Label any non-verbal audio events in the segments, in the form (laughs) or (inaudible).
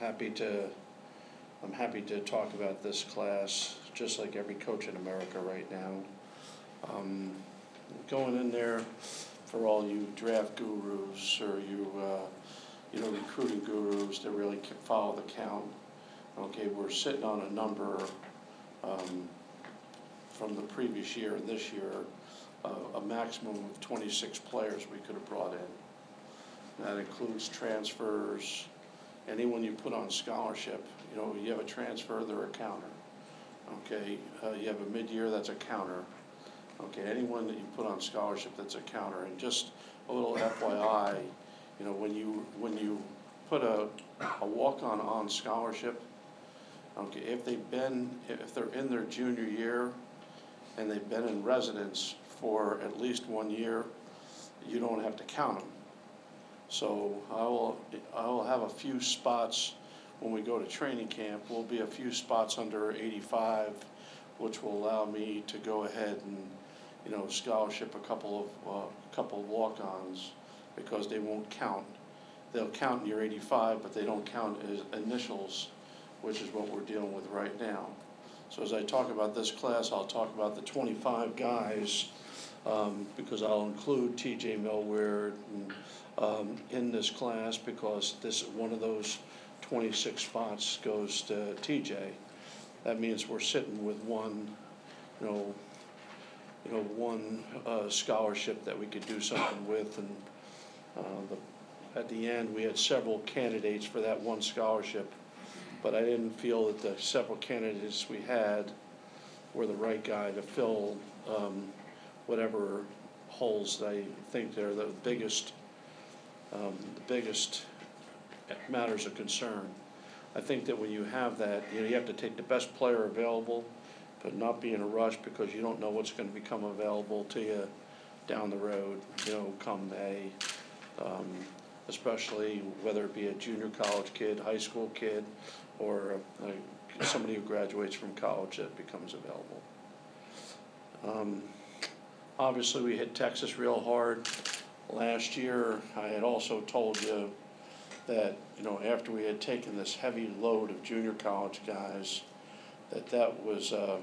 happy to, I'm happy to talk about this class, just like every coach in America right now. Um, Going in there for all you draft gurus or you, uh, you know, recruiting gurus that really follow the count. Okay, we're sitting on a number, um, from the previous year and this year, uh, a maximum of twenty-six players we could have brought in. That includes transfers, anyone you put on scholarship, you know, you have a transfer, they're a counter. Okay, uh, you have a mid-year, that's a counter. Okay, anyone that you put on scholarship, that's a counter, and just a little FYI, you know, when you, when you put a, a walk-on on scholarship, okay, if they've been, if they're in their junior year and they've been in residence for at least one year, you don't have to count them. So I will, I will have a few spots when we go to training camp, will be a few spots under eighty-five, which will allow me to go ahead and, you know, scholarship a couple of, uh, couple of walk-ons, because they won't count. They'll count in your eighty-five, but they don't count as initials, which is what we're dealing with right now. So as I talk about this class, I'll talk about the twenty-five guys, um, because I'll include TJ Millweard and, um, in this class, because this, one of those twenty-six spots goes to TJ. That means we're sitting with one, you know, you know, one, uh, scholarship that we could do something with, and, uh, the, at the end, we had several candidates for that one scholarship, but I didn't feel that the several candidates we had were the right guy to fill, um, whatever holes they think they're the biggest, um, the biggest matters of concern. I think that when you have that, you know, you have to take the best player available, but not be in a rush because you don't know what's gonna become available to you down the road, you know, come May. Um, especially whether it be a junior college kid, high school kid, or uh, somebody who graduates from college that becomes available. Um, Obviously, we hit Texas real hard. Last year, I had also told you that, you know, after we had taken this heavy load of junior college guys, that that was, uh,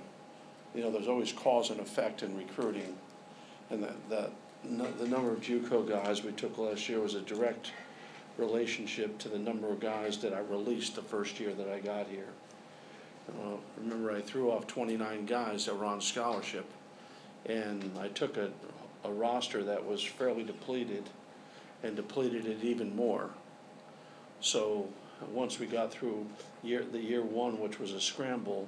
you know, there's always cause and effect in recruiting. And that, that, nu- the number of JUCO guys we took last year was a direct relationship to the number of guys that I released the first year that I got here. Uh, Remember, I threw off twenty-nine guys that were on scholarship. And I took a, a roster that was fairly depleted and depleted it even more. So, once we got through year, the year one, which was a scramble,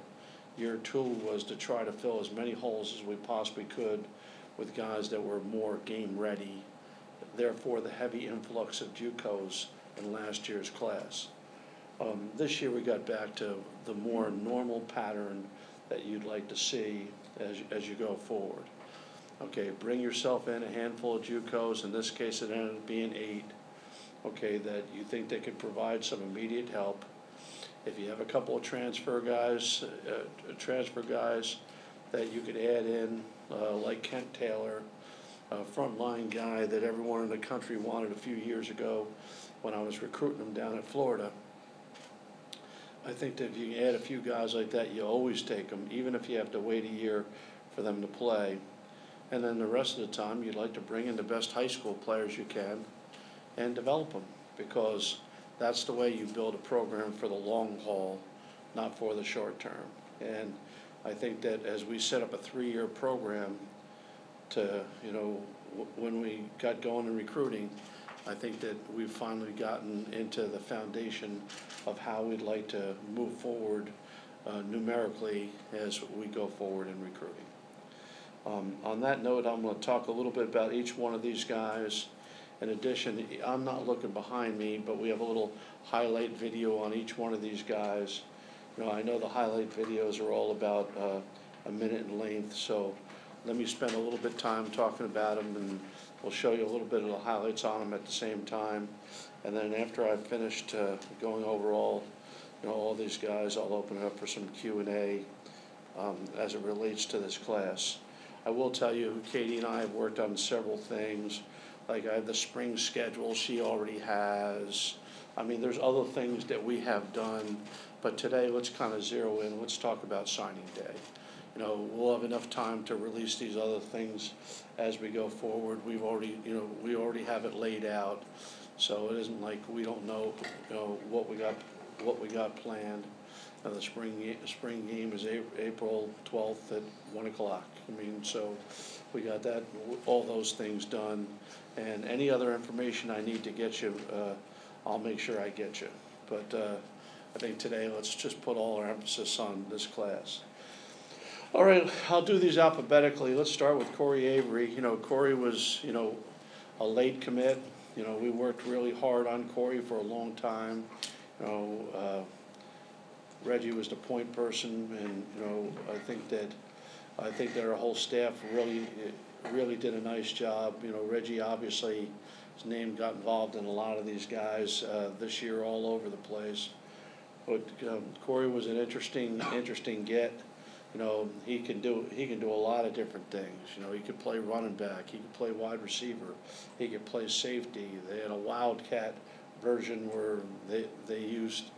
year two was to try to fill as many holes as we possibly could with guys that were more game ready. Therefore, the heavy influx of JUCOs in last year's class. Um, this year, we got back to the more normal pattern that you'd like to see as, as you go forward. Okay, bring yourself in a handful of JUCOs, in this case, it ended up being eight, okay, that you think they could provide some immediate help. If you have a couple of transfer guys, uh, transfer guys that you could add in, uh, like Kent Taylor, a frontline guy that everyone in the country wanted a few years ago when I was recruiting him down at Florida. I think that if you add a few guys like that, you always take them, even if you have to wait a year for them to play. And then the rest of the time, you'd like to bring in the best high school players you can and develop them, because that's the way you build a program for the long haul, not for the short term. And I think that as we set up a three-year program to, you know, when we got going in recruiting, I think that we've finally gotten into the foundation of how we'd like to move forward uh, numerically as we go forward in recruiting. Um, On that note, I'm gonna talk a little bit about each one of these guys. In addition, I'm not looking behind me, but we have a little highlight video on each one of these guys. You know, I know the highlight videos are all about uh, a minute in length, so let me spend a little bit of time talking about them, and we'll show you a little bit of the highlights on them at the same time. And then after I've finished uh, going over all, you know, all these guys, I'll open it up for some Q and A um, as it relates to this class. I will tell you, Katie and I have worked on several things, like I have the spring schedule she already has. I mean, there's other things that we have done, but today, let's kind of zero in, let's talk about signing day. You know, we'll have enough time to release these other things as we go forward. We've already, you know, we already have it laid out. So it isn't like we don't know, you know, what we got, what we got planned. And the spring, spring game is April twelfth at one o'clock. I mean, so we got that, all those things done. And any other information I need to get you, uh, I'll make sure I get you. But, uh, I think today, let's just put all our emphasis on this class. All right, I'll do these alphabetically. Let's start with Corey Avery. You know, Corey was, you know, a late commit. You know, we worked really hard on Corey for a long time. You know, uh, Reggie was the point person and, you know, I think that, I think our whole staff really, really did a nice job. You know, Reggie obviously, his name got involved in a lot of these guys, uh, this year all over the place. But um, Corey was an interesting, interesting get. You know, he can do, he can do a lot of different things. You know, he could play running back, he could play wide receiver, he could play safety. They had a wildcat version where they, they used,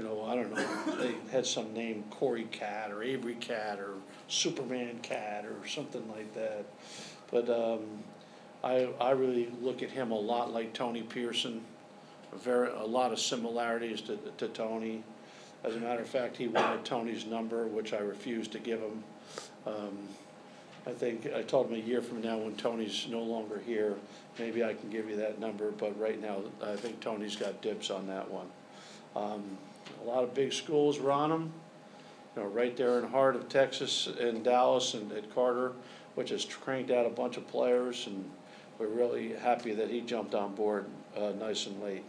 you know, I don't know, they had some name, Corey Cat or Avery Cat or Superman Cat or something like that. But um, I, I really look at him a lot like Tony Pearson, a very, a lot of similarities to, to Tony. As a matter of fact, he wanted Tony's number, which I refused to give him. Um, I think, I told him a year from now, when Tony's no longer here, maybe I can give you that number, but right now, I think Tony's got dibs on that one. Um, a lot of big schools were on him, you know, right there in the heart of Texas and Dallas and at Carter, which has cranked out a bunch of players, and we're really happy that he jumped on board, uh, nice and late.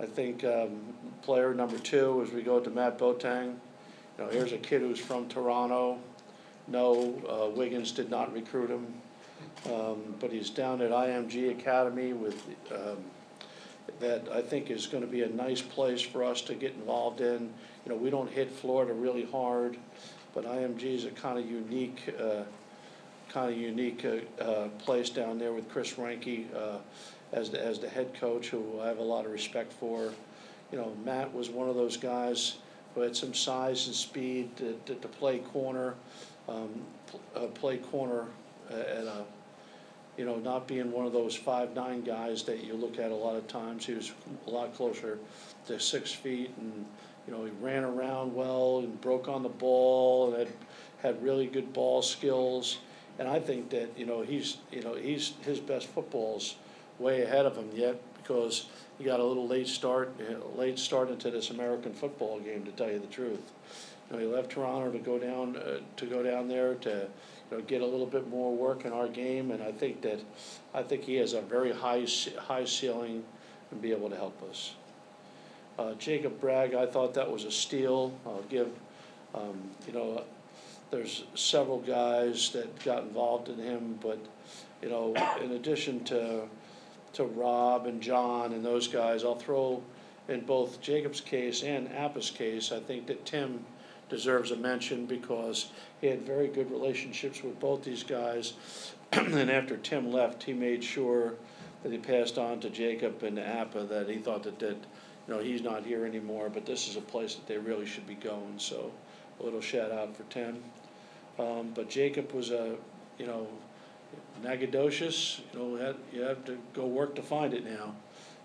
I think, um, player number two, as we go to Matt Boateng, you know, here's a kid who's from Toronto. No, uh, Wiggins did not recruit him, um, but he's down at IMG Academy with, um, that I think is gonna be a nice place for us to get involved in. You know, we don't hit Florida really hard, but IMG is a kinda unique, uh, kinda unique, uh, uh, place down there with Chris Weinke, uh, as the, as the head coach, who I have a lot of respect for. You know, Matt was one of those guys who had some size and speed to, to, to play corner, um, uh, play corner uh, at a, you know, not being one of those five, nine guys that you look at a lot of times. He was a lot closer to six feet and, you know, he ran around well and broke on the ball and had, had really good ball skills. And I think that, you know, he's, you know, he's, his best football's way ahead of him yet because he got a little late start, late start into this American football game, to tell you the truth. You know, he left Toronto to go down, uh, to go down there to, you know, get a little bit more work in our game, and I think that, I think he has a very high, high ceiling and be able to help us. Uh, Jacob Bragg, I thought that was a steal. I'll give, um, you know, there's several guys that got involved in him, but, you know, in addition to, to Rob and John and those guys, I'll throw in both Jacob's case and Appa's case, I think that Tim deserves a mention because he had very good relationships with both these guys. (clears throat) And after Tim left, he made sure that he passed on to Jacob and Appa that he thought that, that, you know, he's not here anymore, but this is a place that they really should be going, so a little shout out for Tim. Um, but Jacob was a, you know, Nacogdoches, you know, you have to go work to find it now.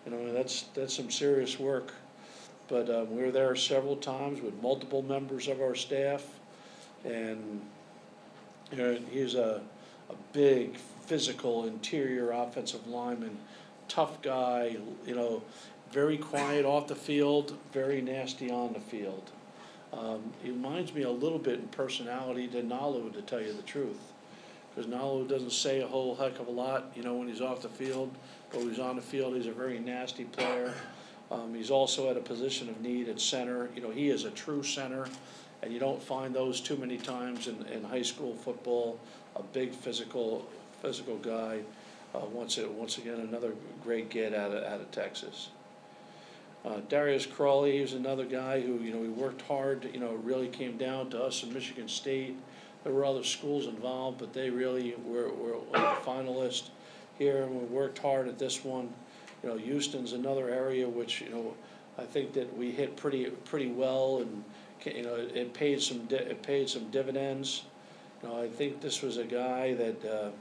You know, that's, that's some serious work. But, uh, we were there several times with multiple members of our staff. And, you know, he's a, a big, physical, interior offensive lineman, tough guy, you know, very quiet off the field, very nasty on the field. Um, he reminds me a little bit in personality to Ngalu, to tell you the truth. Because Ngalu doesn't say a whole heck of a lot, you know, when he's off the field, but when he's on the field, he's a very nasty player. Um, he's also at a position of need at center, you know, he is a true center, and you don't find those too many times in, in high school football. A big physical, physical guy, uh, once, it- once again, another great get out of, out of Texas. Uh, Darius Crawley is another guy who, you know, he worked hard, you know, really came down to us in Michigan State. There were other schools involved, but they really were, were a finalist here, and we worked hard at this one. You know, Houston's another area which, you know, I think that we hit pretty, pretty well and, you know, it- paid some, di- it paid some dividends. You know, I think this was a guy that, uh,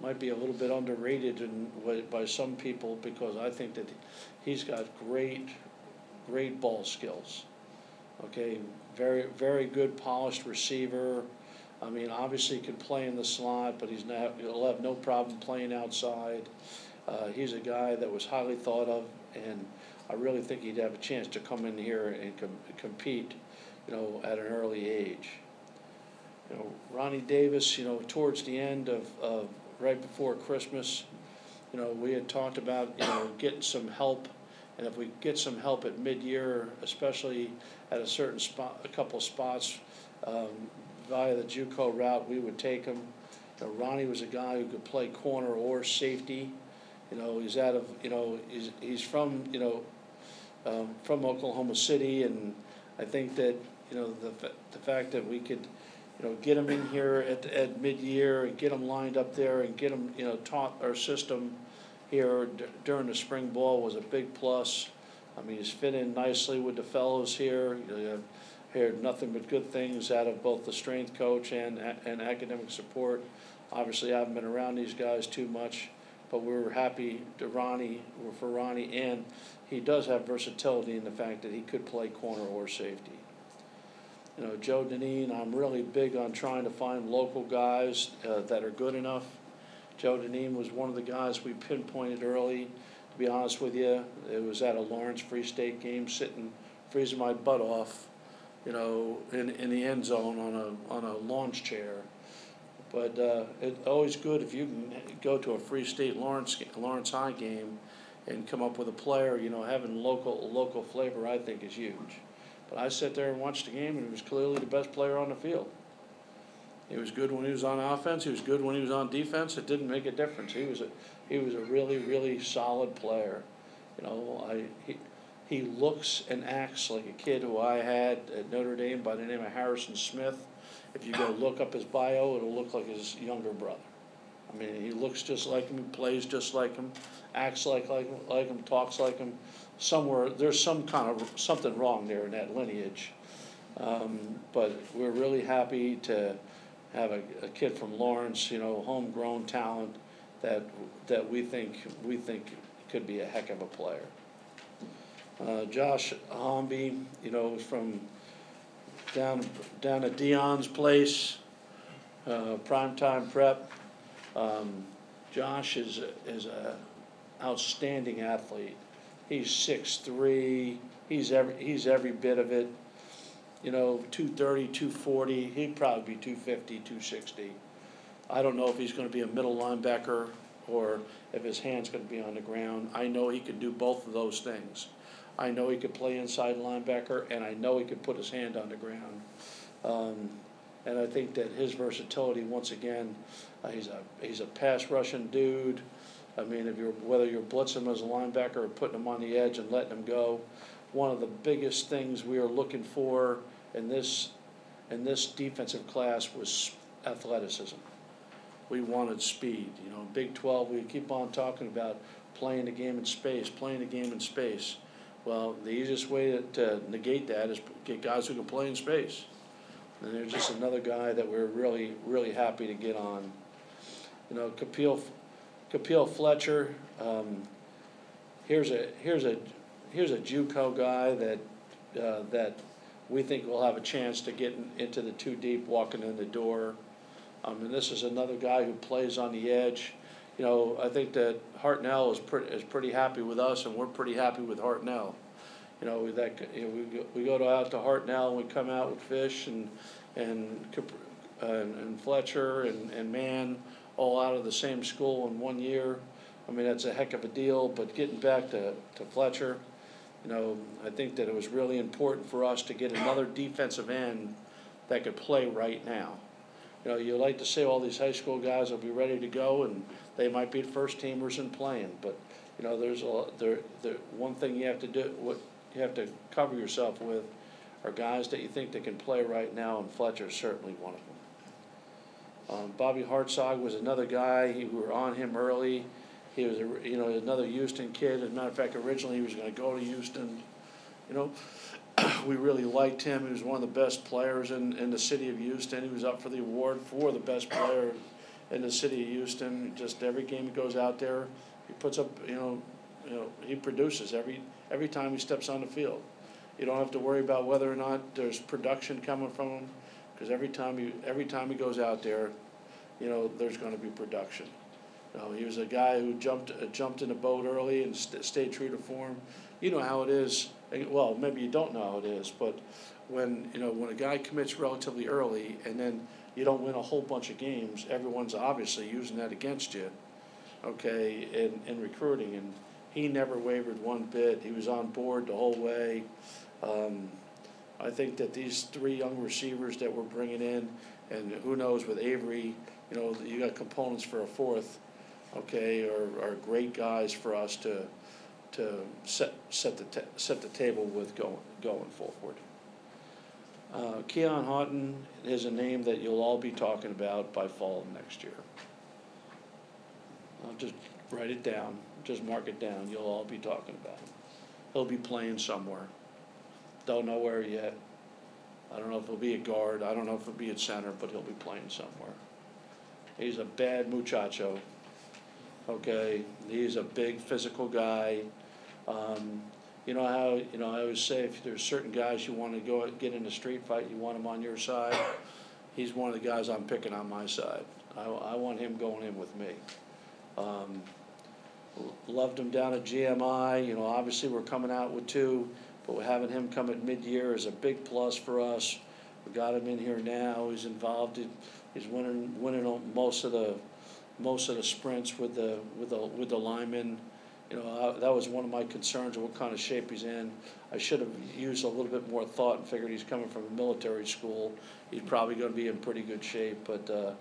might be a little bit underrated in, by some people because I think that he's got great, great ball skills. Okay, very, very good polished receiver. I mean, obviously he can play in the slot, but he's not, he'll have no problem playing outside. Uh, he's a guy that was highly thought of, and I really think he'd have a chance to come in here and com- compete, you know, at an early age. You know, Ronnie Davis, you know, towards the end of, of, right before Christmas, you know, we had talked about, you know, getting some help. And if we get some help at mid-year, especially at a certain spot, a couple spots, um, via the JUCO route, we would take him. You know, Ronnie was a guy who could play corner or safety. You know, he's out of, you know, he's, he's from, you know, um, from Oklahoma City, and I think that, you know, the, the fact that we could, you know, get him in here at, at mid-year and get him lined up there and get him, you know, taught our system here d- during the spring ball was a big plus. I mean, he's fit in nicely with the fellows here. You know, I've heard nothing but good things out of both the strength coach and, and academic support. Obviously, I haven't been around these guys too much, but we were happy to Ronnie, for Ronnie, and he does have versatility in the fact that he could play corner or safety. You know, Joe Dineen, I'm really big on trying to find local guys uh, that are good enough. Joe Dineen was one of the guys we pinpointed early. To be honest with you, it was at a Lawrence Free State game, sitting, freezing my butt off, you know, in, in the end zone on a, on a launch chair. But uh, it's always good if you can go to a Free State Lawrence, Lawrence High game and come up with a player, you know, having local, local flavor, I think is huge. But I sat there and watched the game, and he was clearly the best player on the field. He was good when he was on offense. He was good when he was on defense. It didn't make a difference. He was a he was a really really solid player. You know, I he he looks and acts like a kid who I had at Notre Dame by the name of Harrison Smith. If you go look up his bio, it'll look like his younger brother. I mean, he looks just like him, plays just like him, acts like like like him, talks like him. Somewhere there's some kind of something wrong there in that lineage. Um, but we're really happy to have a, a kid from Lawrence, you know, homegrown talent that that we think we think could be a heck of a player. Uh, Josh Ehambe, you know, from down down at Deion's place, uh, primetime prep. Um, Josh is is a outstanding athlete. He's six three. He's every he's every bit of it you know, 230, 240, he'd probably be 250, 260. I don't know if he's going to be a middle linebacker or if his hand's going to be on the ground. I know he can do both of those things. I know he could play inside linebacker, and I know he could put his hand on the ground. Um, and I think that his versatility, once again, uh, he's a he's a pass rushing dude. I mean, if you're whether you're blitzing him as a linebacker or putting him on the edge and letting him go, one of the biggest things we are looking for in this, in this defensive class was athleticism. We wanted speed, you know, Big Twelve, we keep on talking about playing the game in space, playing the game in space. Well, the easiest way to- negate that is get guys who can play in space. And there's just another guy that we're really, really happy to get on. You know, Kapil, Kapil Fletcher, um, here's a, here's a, here's a JUCO guy that, uh, that we think will have a chance to get in- into the two deep, walking in the door. Um, and this is another guy who plays on the edge. You know, I think that Hartnell is pretty, is pretty happy with us, and we're pretty happy with Hartnell. You know, that, you know, we go, we go to, out to Hartnell, and we come out with Fish and, and and Fletcher and, and Mann, all out of the same school in one year. I mean, that's a heck of a deal, but getting back to, to Fletcher, you know, I think that it was really important for us to get another defensive end that could play right now. You know, you like to say all these high school guys will be ready to go and they might be first teamers and playing, but, you know, there's a, there, there, one thing you have to do, what you have to cover yourself with are guys that you think that can play right now, and Fletcher's certainly one of them. Um, Bobby Hartzog was another guy, we were on him early. He was, a you know, another Houston kid. As a matter of fact, originally he was gonna go to Houston, you know. (clears throat) We really liked him. He was one of the best players in, in the city of Houston. He was up for the award for the best player in the city of Houston. Just every game he goes out there, he puts up, you know, you know, he produces every, every time he steps on the field. You don't have to worry about whether or not there's production coming from him, because every time he, every time he goes out there, you know, there's gonna be production. You know, he was a guy who jumped, uh, jumped in the boat early and st- stayed true to form. You know how it is, well, maybe you don't know how it is, but when, you know, when a guy commits relatively early and then you don't win a whole bunch of games, everyone's obviously using that against you, okay, in, in recruiting, and he never wavered one bit, he was on board the whole way. Um, I think that these three young receivers that we're bringing in, and who knows with Avery, you know, you got components for a fourth, okay, are, are great guys for us to, to set, set the, set the table with going, going forward. Uh, Keyon Haughton is a name that you'll all be talking about by fall of next year. I'll just write it down, just mark it down, you'll all be talking about him. He'll be playing somewhere. Don't know where yet. I don't know if he'll be a guard, I don't know if he'll be at center, but he'll be playing somewhere. He's a bad muchacho, okay? He's a big physical guy. Um, you know how, you know, I always say if there's certain guys you wanna go get in a street fight, you want them on your side. He's one of the guys I'm picking on my side. I, I want him going in with me. Um, loved him down at GMI, you know, obviously we're coming out with two, but having him come at mid-year is a big plus for us. We got him in here now, he's involved, in- he's winning, winning most of the, most of the sprints with the, with the, with the linemen. You know, I- that was one of my concerns, of what kind of shape he's in. I should have used a little bit more thought and figured he's coming from a military school. He's probably gonna be in pretty good shape, but, uh,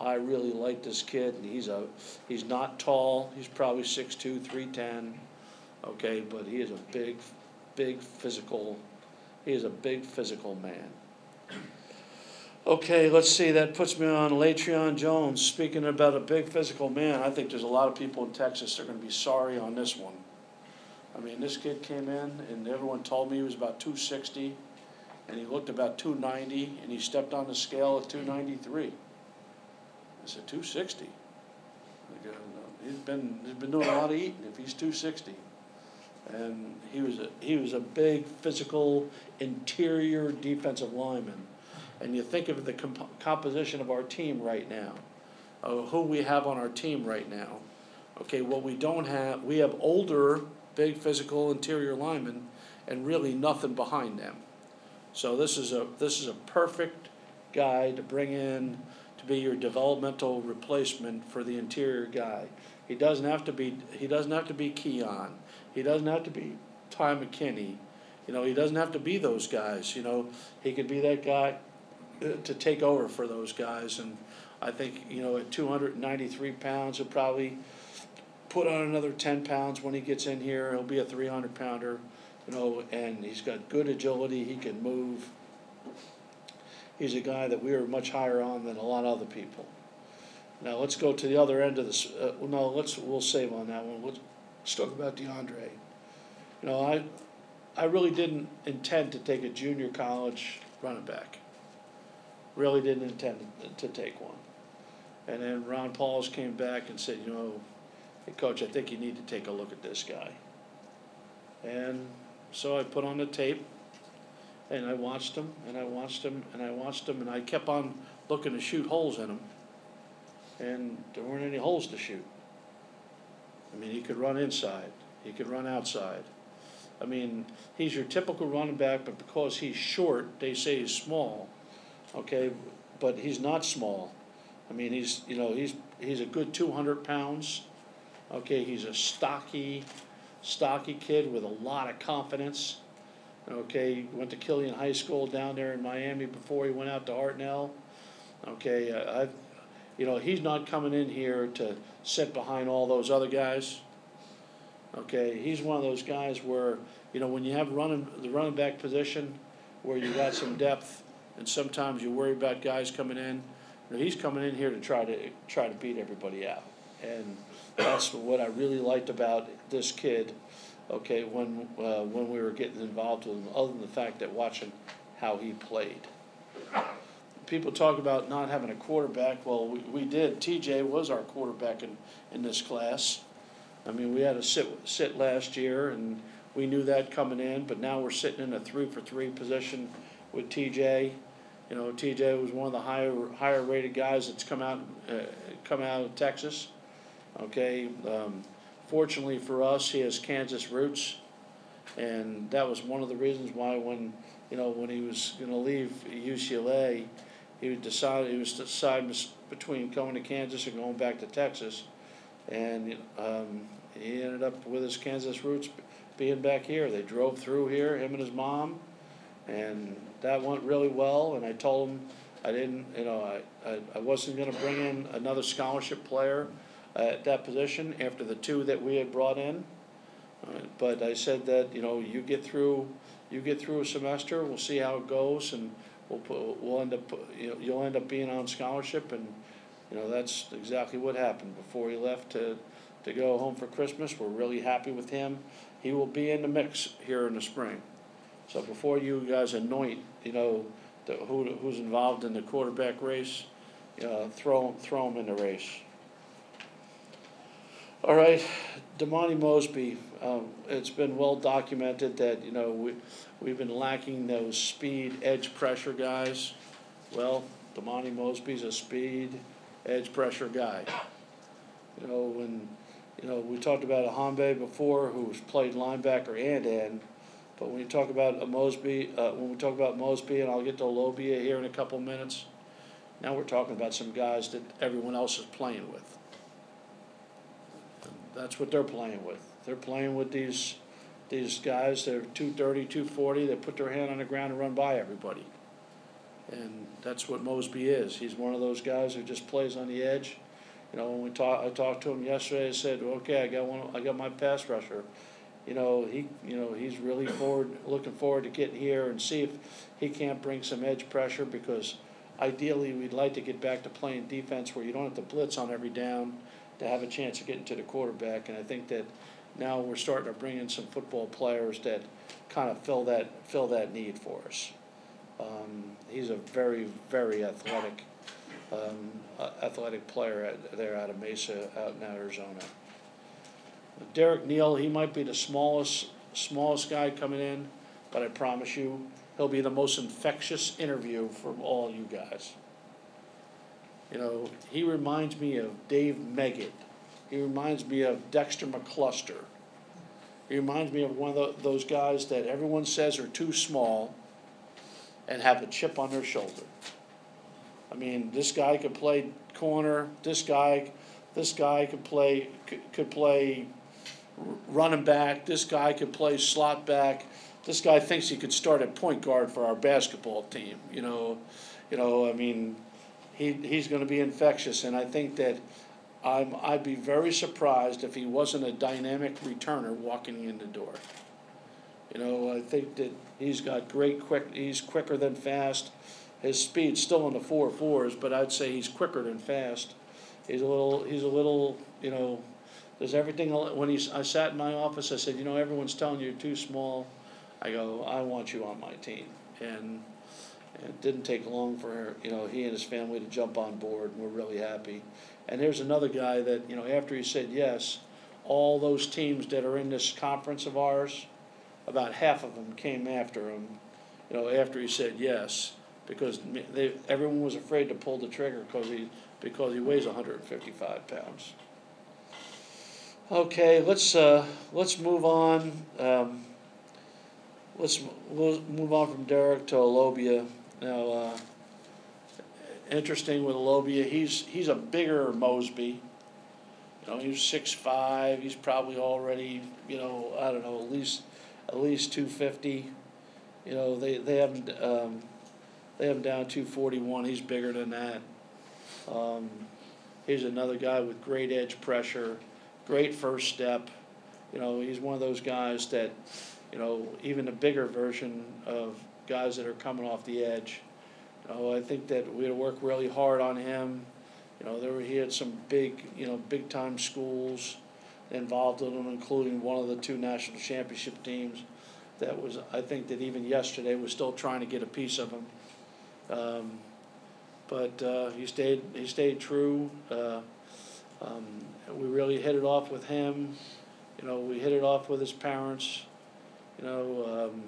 I really like this kid, and he's a, he's not tall, he's probably six-two, three-ten, okay, but he is a big, big physical, he is a big physical man. Okay, let's see, that puts me on Latreon Jones, speaking about a big physical man, I think there's a lot of people in Texas that are gonna be sorry on this one. I mean, this kid came in, and everyone told me he was about two sixty, and he looked about two ninety, and he stepped on the scale at two ninety-three. I said, two sixty? He's been, he's been doing a lot of eating if he's two sixty. And he was a, he was a big physical interior defensive lineman. And you think of the comp- composition of our team right now, uh, who we have on our team right now. Okay, what we don't have, we have older, big physical interior linemen and really nothing behind them. So this is a, this is a perfect guy to bring in to be your developmental replacement for the interior guy. He doesn't have to be, he doesn't have to be Keon, he doesn't have to be Ty McKinney. You know, he doesn't have to be those guys, you know, he could be that guy to take over for those guys and I think, you know, at two hundred and ninety-three pounds, he'll probably put on another ten pounds when he gets in here, he'll be a three hundred pounder, you know, and he's got good agility, he can move. He's a guy that we are much higher on than a lot of other people. Now, let's go to the other end of this, uh, no, let's, we'll save on that one, let's, let's talk about DeAndre. You know, I, I really didn't intend to take a junior college running back. Really didn't intend to take one. And then Ron Powlus came back and said, you know, hey, coach, I think you need to take a look at this guy. And so I put on the tape and I watched him and I watched him and I watched him and I kept on looking to shoot holes in him. And there weren't any holes to shoot. I mean, he could run inside, he could run outside. I mean, he's your typical running back, but because he's short, they say he's small. Okay, but he's not small. I mean, he's you know he's he's a good two hundred pounds. Okay, he's a stocky, stocky kid with a lot of confidence. Okay, went to Killian High School down there in Miami before he went out to Hartnell. Okay, uh, I, you know, he's not coming in here to sit behind all those other guys. Okay, he's one of those guys where, you know, when you have running, the running back position, where you got some depth, and sometimes you worry about guys coming in, you know, he's coming in here to try to, try to beat everybody out. And that's what I really liked about this kid, okay, when, uh, when we were getting involved with him, other than the fact that watching how he played. People talk about not having a quarterback, well, we, we did, TJ was our quarterback in, in this class. I mean, we had a sit, sit last year and we knew that coming in, but now we're sitting in a three for three position with TJ. You know, TJ was one of the higher, higher rated guys that's come out, uh, come out of Texas. Okay, um, fortunately for us, he has Kansas roots. And that was one of the reasons why when, you know, when he was gonna leave UCLA, he decided, he was deciding between going to Kansas and going back to Texas. And, um, he ended up with his Kansas roots being back here. They drove through here, him and his mom, and that went really well. And I told him I didn't, you know, I, I, I wasn't going to bring in another scholarship player at that position after the two that we had brought in. Uh, but I said that you know you get through, you get through a semester. We'll see how it goes, and we'll put, we'll end up you you'll end up being on scholarship, and you know that's exactly what happened before he left to to go home for Christmas. We're really happy with him. He will be in the mix here in the spring. So before you guys anoint, you know, the, who, who's involved in the quarterback race, uh, throw, throw him in the race. All right, Damani Mosby, um, it's been well documented that, you know, we, we've been lacking those speed, edge pressure guys. Well, Damani Mosby's a speed, edge pressure guy. You know, when you know, we talked about Ehambe before, who's played linebacker and end. But when you talk about a Mosby, uh, when we talk about Mosby, and I'll get to Lobia here in a couple minutes, now we're talking about some guys that everyone else is playing with. That's what they're playing with. They're playing with these these guys that are 230, 240, that put their hand on the ground and run by everybody. And that's what Mosby is. He's one of those guys who just plays on the edge you know, when we talked, I talked to him yesterday. I said, okay, I got one. I got my pass rusher. You know, he, you know, he's really forward, looking forward to getting here and see if he can't bring some edge pressure because ideally we'd like to get back to playing defense where you don't have to blitz on every down to have a chance of getting to the quarterback. And I think that now we're starting to bring in some football players that kind of fill that fill that need for us. Um, he's a very very athletic um, athletic player at, there out of Mesa, out in Arizona. Derek Neal, he might be the smallest smallest guy coming in, but I promise you, he'll be the most infectious interview from all you guys. You know, he reminds me of Dave Meggett. He reminds me of Dexter McCluster. He reminds me of one of the, those guys that everyone says are too small and have a chip on their shoulder. I mean, this guy could play corner. This guy, this guy could play could, could play running back. This guy could play slot back. This guy thinks he could start at point guard for our basketball team. You know, you know. I mean, he he's going to be infectious, and I think that. I'm, I'd be very surprised if he wasn't a dynamic returner walking in the door. You know, I think that he's got great quick. He's quicker than fast. His speed's still in the four fours, but I'd say he's quicker than fast. He's a little, he's a little, you know, does everything, when he's, I sat in my office, I said, you know, everyone's telling you you're too small. I go, I want you on my team. And it didn't take long for, you know, he and his family to jump on board, and we're really happy. And there's another guy that, you know, after he said yes, all those teams that are in this conference of ours, about half of them came after him, you know, after he said yes because they, everyone was afraid to pull the trigger because he, because he weighs 155 pounds. Okay, let's, uh, let's move on. Um, let's we'll move on from Derek to Olobia. Now, uh, interesting with Olobia, he's, he's a bigger Mosby. You know, he's six five. He's probably already, you know, I don't know, at least at least 250. You know, they, they haven't. Um, they have him down two forty one. He's bigger than that. Um, he's another guy with great edge pressure, great first step. You know, he's one of those guys that, you know, even a bigger version of guys that are coming off the edge. You know, I think that we had to work really hard on him You know, there were, he had some big, you know, big time schools involved in him, including one of the two national championship teams. That was, I think that even yesterday was still trying to get a piece of him. Um, but uh, he stayed, he stayed true. Uh, um, we really hit it off with him. You know, we hit it off with his parents. You know, um,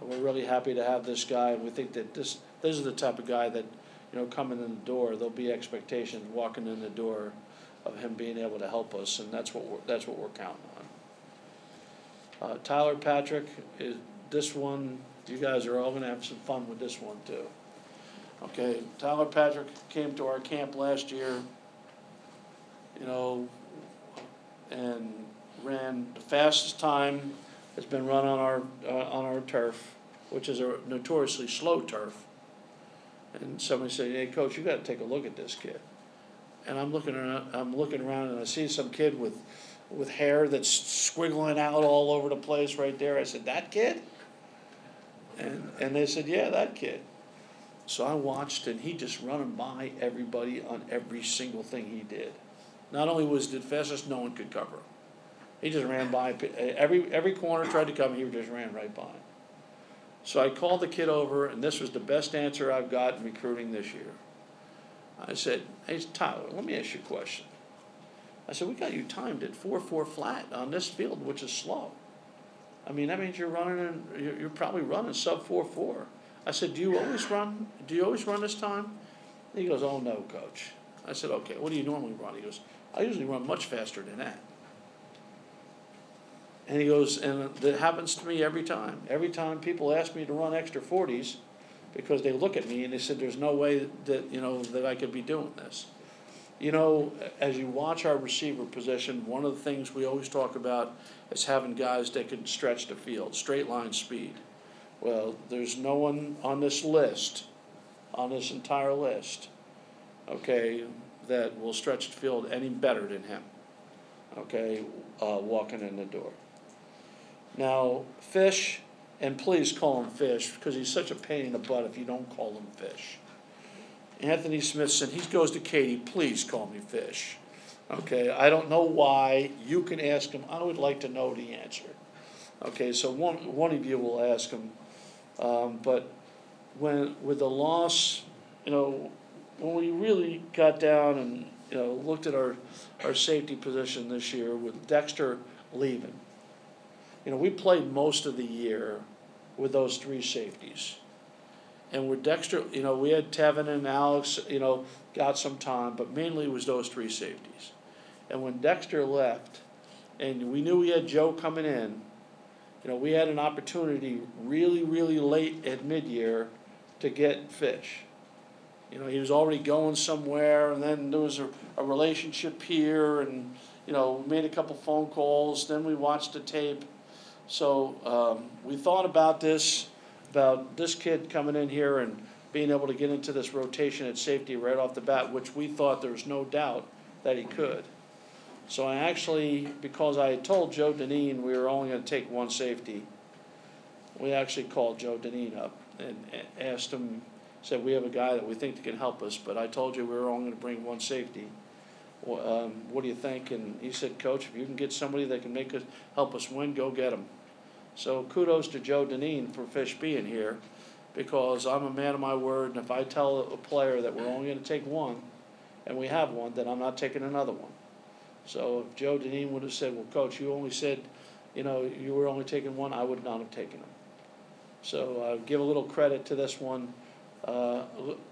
we're really happy to have this guy. We think that this this is the type of guy that, you know, coming in the door, there'll be expectations walking in the door of him being able to help us, and that's what we're, that's what we're counting on. Uh, Tyler Patrick is this one. You guys are all gonna have some fun with this one too. Okay, Tyler Patrick came to our camp last year. You know, and ran the fastest time that's been run on our uh, on our turf, which is a notoriously slow turf. And somebody said, "Hey, coach, you got to take a look at this kid." And I'm looking around. I'm looking around, and I see some kid with with hair that's squiggling out all over the place right there. I said, "That kid?" And and they said, "Yeah, that kid." So I watched, and he just running by everybody on every single thing he did. Not only was it fastest, no one could cover him. He just ran by every every corner tried to come. He just ran right by. So I called the kid over, and this was the best answer I've got in recruiting this year. I said, "Hey Tyler, let me ask you a question." I said, "We got you timed at four four flat on this field, which is slow. I mean, that means you're running, in, you're, you're probably running sub four four. I said, "Do you always run? Do you always run this time?" He goes, "Oh no, coach." I said, "Okay, what do you normally run?" He goes, "I usually run much faster than that." And he goes, and that happens to me every time. Every time people ask me to run extra forties, because they look at me and they said, "There's no way that you know that I could be doing this." You know, as you watch our receiver position, one of the things we always talk about is having guys that can stretch the field, straight line speed. Well, there's no one on this list, on this entire list, okay, that will stretch the field any better than him, okay, uh, walking in the door. Now, Fish, and please call him Fish because he's such a pain in the butt if you don't call him Fish. Anthony Smithson, he goes to Katie, please call me Fish. Okay, I don't know why. You can ask him. I would like to know the answer. Okay, so one, one of you will ask him. Um, but when with the loss, you know, when we really got down and you know looked at our our safety position this year with Dexter leaving, you know, we played most of the year with those three safeties. And with Dexter, you know, we had Tevin and Alex, you know, got some time, but mainly it was those three safeties. And when Dexter left, and we knew we had Joe coming in, you know, we had an opportunity really, really late at mid-year to get Fish. You know, he was already going somewhere, and then there was a, a relationship here, and you know, made a couple phone calls. Then we watched the tape, so um, we thought about this, about this kid coming in here and being able to get into this rotation at safety right off the bat, which we thought there was no doubt that he could. So I actually, because I had told Joe Dineen we were only going to take one safety, we actually called Joe Dineen up and asked him, said, we have a guy that we think that can help us, but I told you we were only going to bring one safety. Um, what do you think? And he said, Coach, if you can get somebody that can make us help us win, go get them. So kudos to Joe Dineen for Fish being here because I'm a man of my word, and if I tell a player that we're only going to take one, and we have one, then I'm not taking another one. So if Joe Dineen would have said, "Well, Coach, you only said, you know, you were only taking one," I would not have taken him. So uh, give a little credit to this one, uh,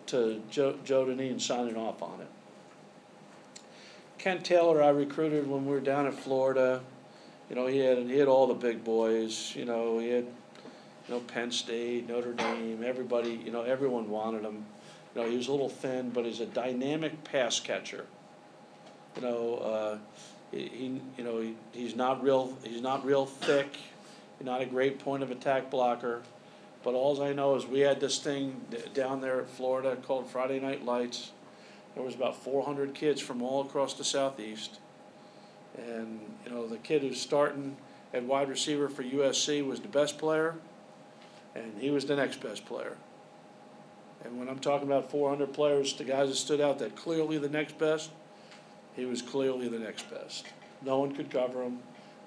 to Joe, Joe Dineen signing off on it. Kent Taylor, I recruited when we were down in Florida. You know, he had he had all the big boys. You know, he had you know Penn State, Notre Dame, everybody. You know, everyone wanted him. You know, he was a little thin, but he's a dynamic pass catcher. You know, uh, he, he you know he, he's not real he's not real thick. He's not a great point of attack blocker. But all I know is we had this thing down there at Florida called Friday Night Lights. There was about 400 kids from all across the southeast and, you know, the kid who's starting at wide receiver for USC was the best player, and he was the next best player. And when I'm talking about four hundred players, the guys that stood out that clearly the next best, he was clearly the next best. No one could cover him,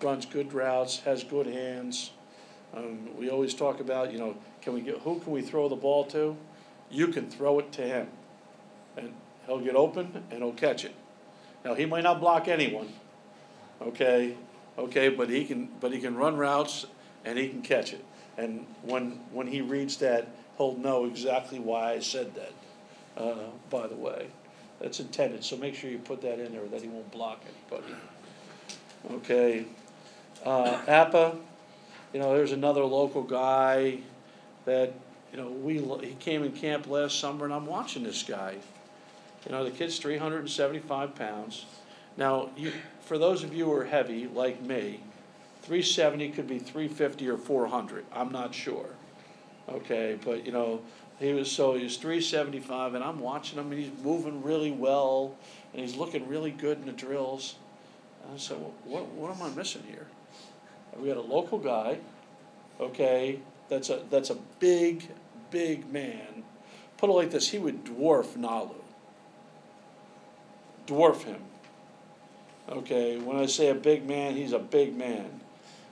runs good routes, has good hands. Um, we always talk about, you know, can we get, who can we throw the ball to? You can throw it to him. And he'll get open and he'll catch it. Now, he might not block anyone, okay, okay, but he can, but he can run routes and he can catch it. And when, when he reads that, he'll know exactly why I said that, uh, by the way. That's intended, so make sure you put that in there, that he won't block anybody. Okay, uh, Appa, you know, there's another local guy that, you know, we, he came in camp last summer and I'm watching this guy. You know, the kid's three hundred and seventy-five pounds. Now, you, for those of you who are heavy, like me, three seventy could be three fifty or four hundred, I'm not sure. Okay, but you know, he was, so he was three seventy-five and I'm watching him and he's moving really well and he's looking really good in the drills. And I said, well, what, what am I missing here? We had a local guy, okay, that's a, that's a big, big man. Put it like this, he would dwarf Ngalu. Dwarf him. Okay, when I say a big man, he's a big man.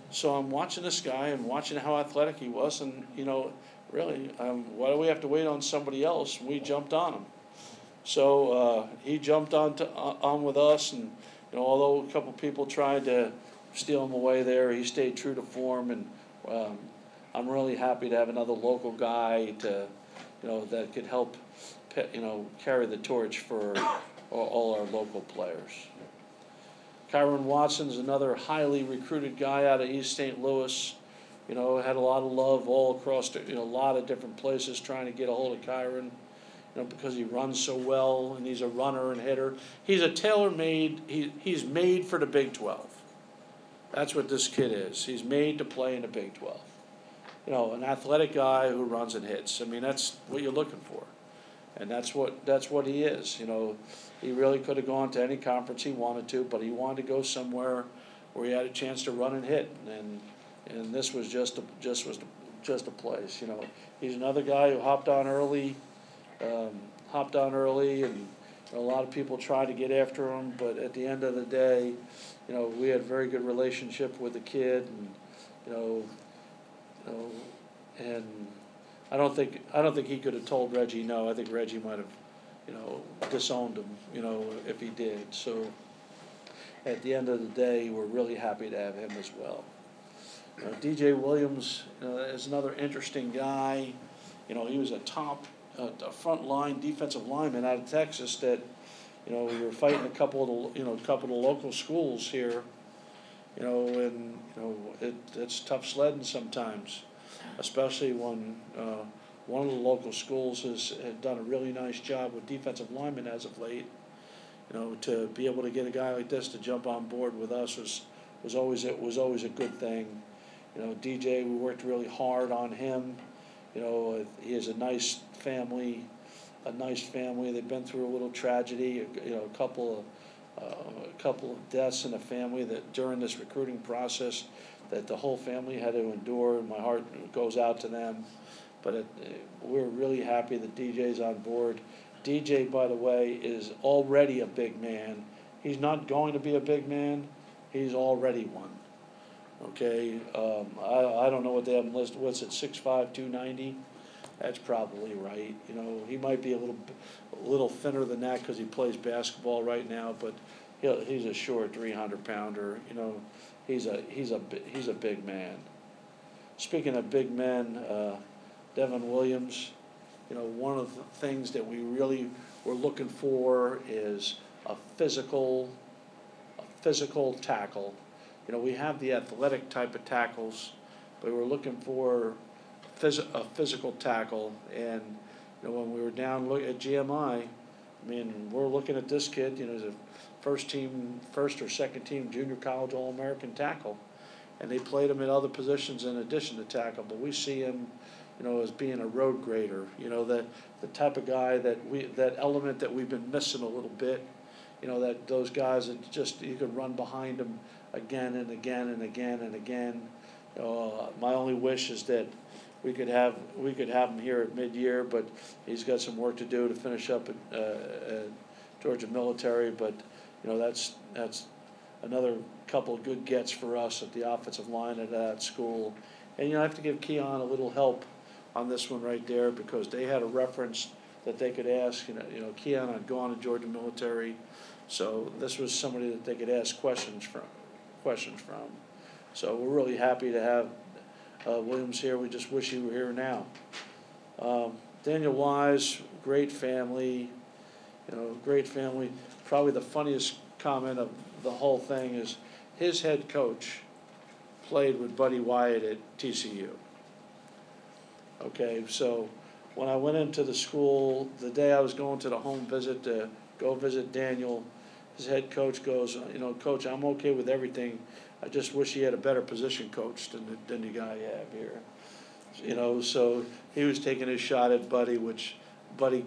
So I'm watching this guy and watching how athletic he was, and you know, really, um, why do we have to wait on somebody else? We jumped on him. So uh, he jumped on to, uh, on with us, and you know, although a couple people tried to steal him away there, he stayed true to form, and um, I'm really happy to have another local guy to, you know, that could help, you know, carry the torch for all, our local players. Kyron Watson's another highly recruited guy out of East St. Louis. You know, had a lot of love all across, the, you know, a lot of different places trying to get a hold of Kyron. You know, because he runs so well and he's a runner and hitter. He's a tailor-made. He he's made for the Big Twelve. That's what this kid is. He's made to play in the Big Twelve. You know, an athletic guy who runs and hits. I mean, that's what you're looking for, and that's what that's what he is. You know, he really could have gone to any conference he wanted to, but he wanted to go somewhere where he had a chance to run and hit, and and this was just a, just was just a place. You know, he's another guy who hopped on early, um, hopped on early, and a lot of people tried to get after him, but at the end of the day, you know, we had a very good relationship with the kid, and you know, you know, and I don't think I don't think he could have told Reggie no. I think Reggie might have you know, disowned him, you know, if he did. So at the end of the day, we're really happy to have him as well. You know, DJ Williams uh, is another interesting guy. You know, he was a top, uh, a front line defensive lineman out of Texas that, you know, we were fighting a couple of the, you know, a couple of local schools here. You know, and you know, it, it's tough sledding sometimes, especially when uh, one of the local schools has, had done a really nice job with defensive linemen as of late. You know, to be able to get a guy like this to jump on board with us was, was always, it was always a good thing. You know, DJ, we worked really hard on him. You know, he has a nice family, a nice family. They've been through a little tragedy, you know, a couple of, uh, a couple of deaths in the family that during this recruiting process that the whole family had to endure, my heart goes out to them. But it, we're really happy that DJ's on board. DJ, by the way, is already a big man. He's not going to be a big man. He's already one. Okay, um, I, I don't know what they have listed. What's it, six five, two ninety? That's probably right. You know, he might be a little, a little thinner than that because he plays basketball right now, but he'll, he's a short three hundred pounder. You know, he's a he's a he's a big man. Speaking of big men, uh, Devin Williams, you know, one of the things that we really were looking for is a physical, a physical tackle. You know, we have the athletic type of tackles, but we're looking for phys- a physical tackle. And, you know, when we were down look at GMI, I mean, we're looking at this kid, you know, as a first team, first or second team junior college All American tackle. And they played him in other positions in addition to tackle, but we see him, you know, as being a road grader, you know, that the type of guy that we, that element that we've been missing a little bit. You know, that those guys that just, you can run behind them again and again and again and again. Uh, my only wish is that, we could have, we could have him here at mid-year, but he's got some work to do to finish up at, uh, at Georgia Military, but, you know, that's, that's another couple of good gets for us at the offensive line at that school. And, you know, I have to give Keon a little help on this one right there, because they had a reference that they could ask, you know, you know, Keon had gone to Georgia Military, so this was somebody that they could ask questions from, questions from. So we're really happy to have uh, Williams here, we just wish he were here now. Um, Daniel Wise, great family, you know, great family. Probably the funniest comment of the whole thing is his head coach played with Buddy Wyatt at TCU. Okay, so when I went into the school, the day I was going to the home visit to go visit Daniel, his head coach goes, uh, you know, coach, I'm okay with everything. I just wish he had a better position coach than the, than the guy you have here. You know, so he was taking his shot at Buddy, which Buddy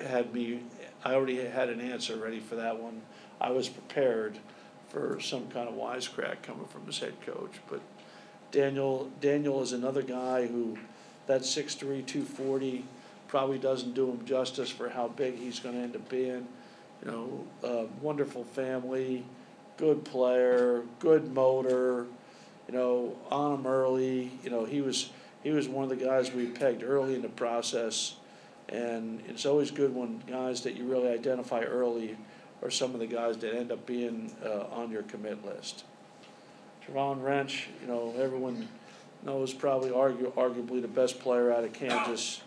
had me, I already had an answer ready for that one. I was prepared for some kind of wisecrack coming from his head coach, but Daniel, Daniel is another guy who, that six three, two forty, probably doesn't do him justice for how big he's gonna end up being. You know, wonderful family, good player, good motor, you know, on him early, you know, he was, he was one of the guys we pegged early in the process. And it's always good when guys that you really identify early are some of the guys that end up being, uh, on your commit list. Javon Wrench, you know, everyone knows probably argu- arguably the best player out of Kansas.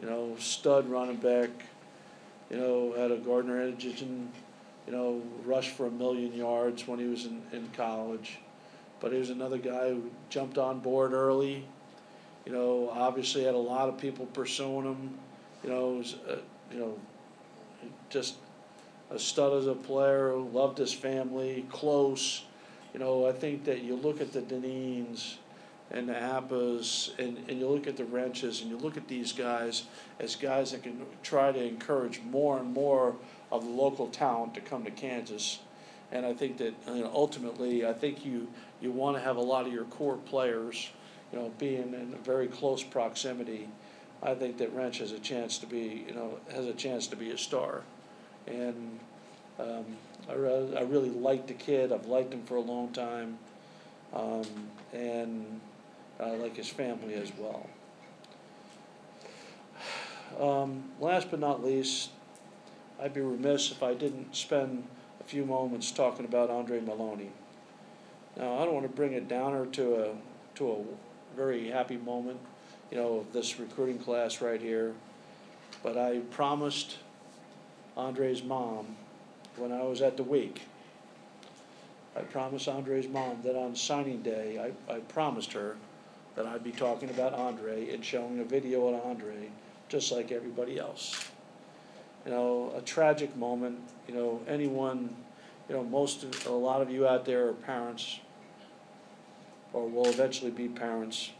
You know, stud running back, you know, had a Gardner Edgerton, you know, rushed for a million yards when he was in, in college. But he was another guy who jumped on board early, you know, obviously had a lot of people pursuing him, you know, was, uh, you know, just a stud as a player, loved his family, close. You know, I think that you look at the Dineens and the Appas and, and you look at the Wrenches and you look at these guys as guys that can try to encourage more and more of the local talent to come to Kansas. And I think that, you know, ultimately, I think you, you wanna have a lot of your core players, you know, being in a very close proximity. I think that Wrench has a chance to be, you know, has a chance to be a star. And, um, I re- I really like the kid, I've liked him for a long time. Um, and I like his family as well. Um, last but not least, I'd be remiss if I didn't spend a few moments talking about Andre Maloney. Now, I don't want to bring it downer to a, to a very happy moment, you know, of this recruiting class right here. But I promised Andre's mom when I was at the week, I promised Andre's mom that on signing day, I, I promised her that I'd be talking about Andre and showing a video of Andre, just like everybody else. You know, a tragic moment, you know, anyone, you know, most of, a lot of you out there are parents or will eventually be parents.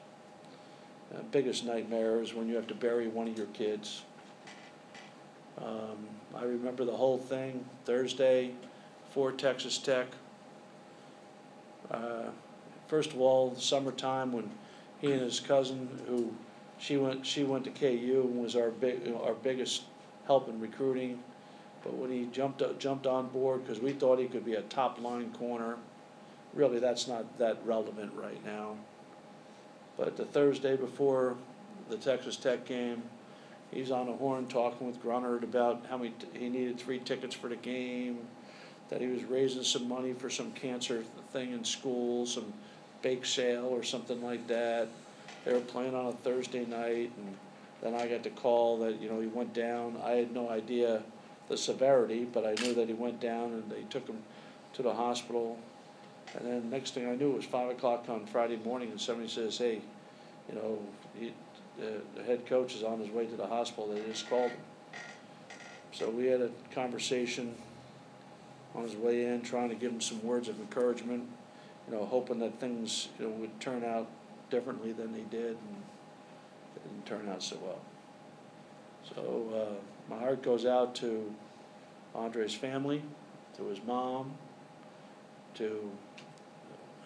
Uh, biggest nightmare is when you have to bury one of your kids. Um, I remember the whole thing, Thursday, for Texas Tech. Uh, First of all, summertime when he and his cousin, who, she went, she went to KU and was our big, you know, our biggest help in recruiting. But when he jumped, uh, jumped on board, because we thought he could be a top line corner, really, that's not that relevant right now. But the Thursday before the Texas Tech game, he's on the horn talking with Grunnert about how many, he needed three tickets for the game, that he was raising some money for some cancer thing in school, some bake sale or something like that. They were playing on a Thursday night, and then I got the call that, you know, he went down. I had no idea the severity, but I knew that he went down and they took him to the hospital. And then next thing I knew, it was five o'clock on Friday morning, and somebody says, hey, you know, he, the, the head coach is on his way to the hospital, they just called him. So we had a conversation on his way in, trying to give him some words of encouragement, know, hoping that things, you know, would turn out differently than they did, and it didn't turn out so well. So, uh, my heart goes out to Andre's family, to his mom, to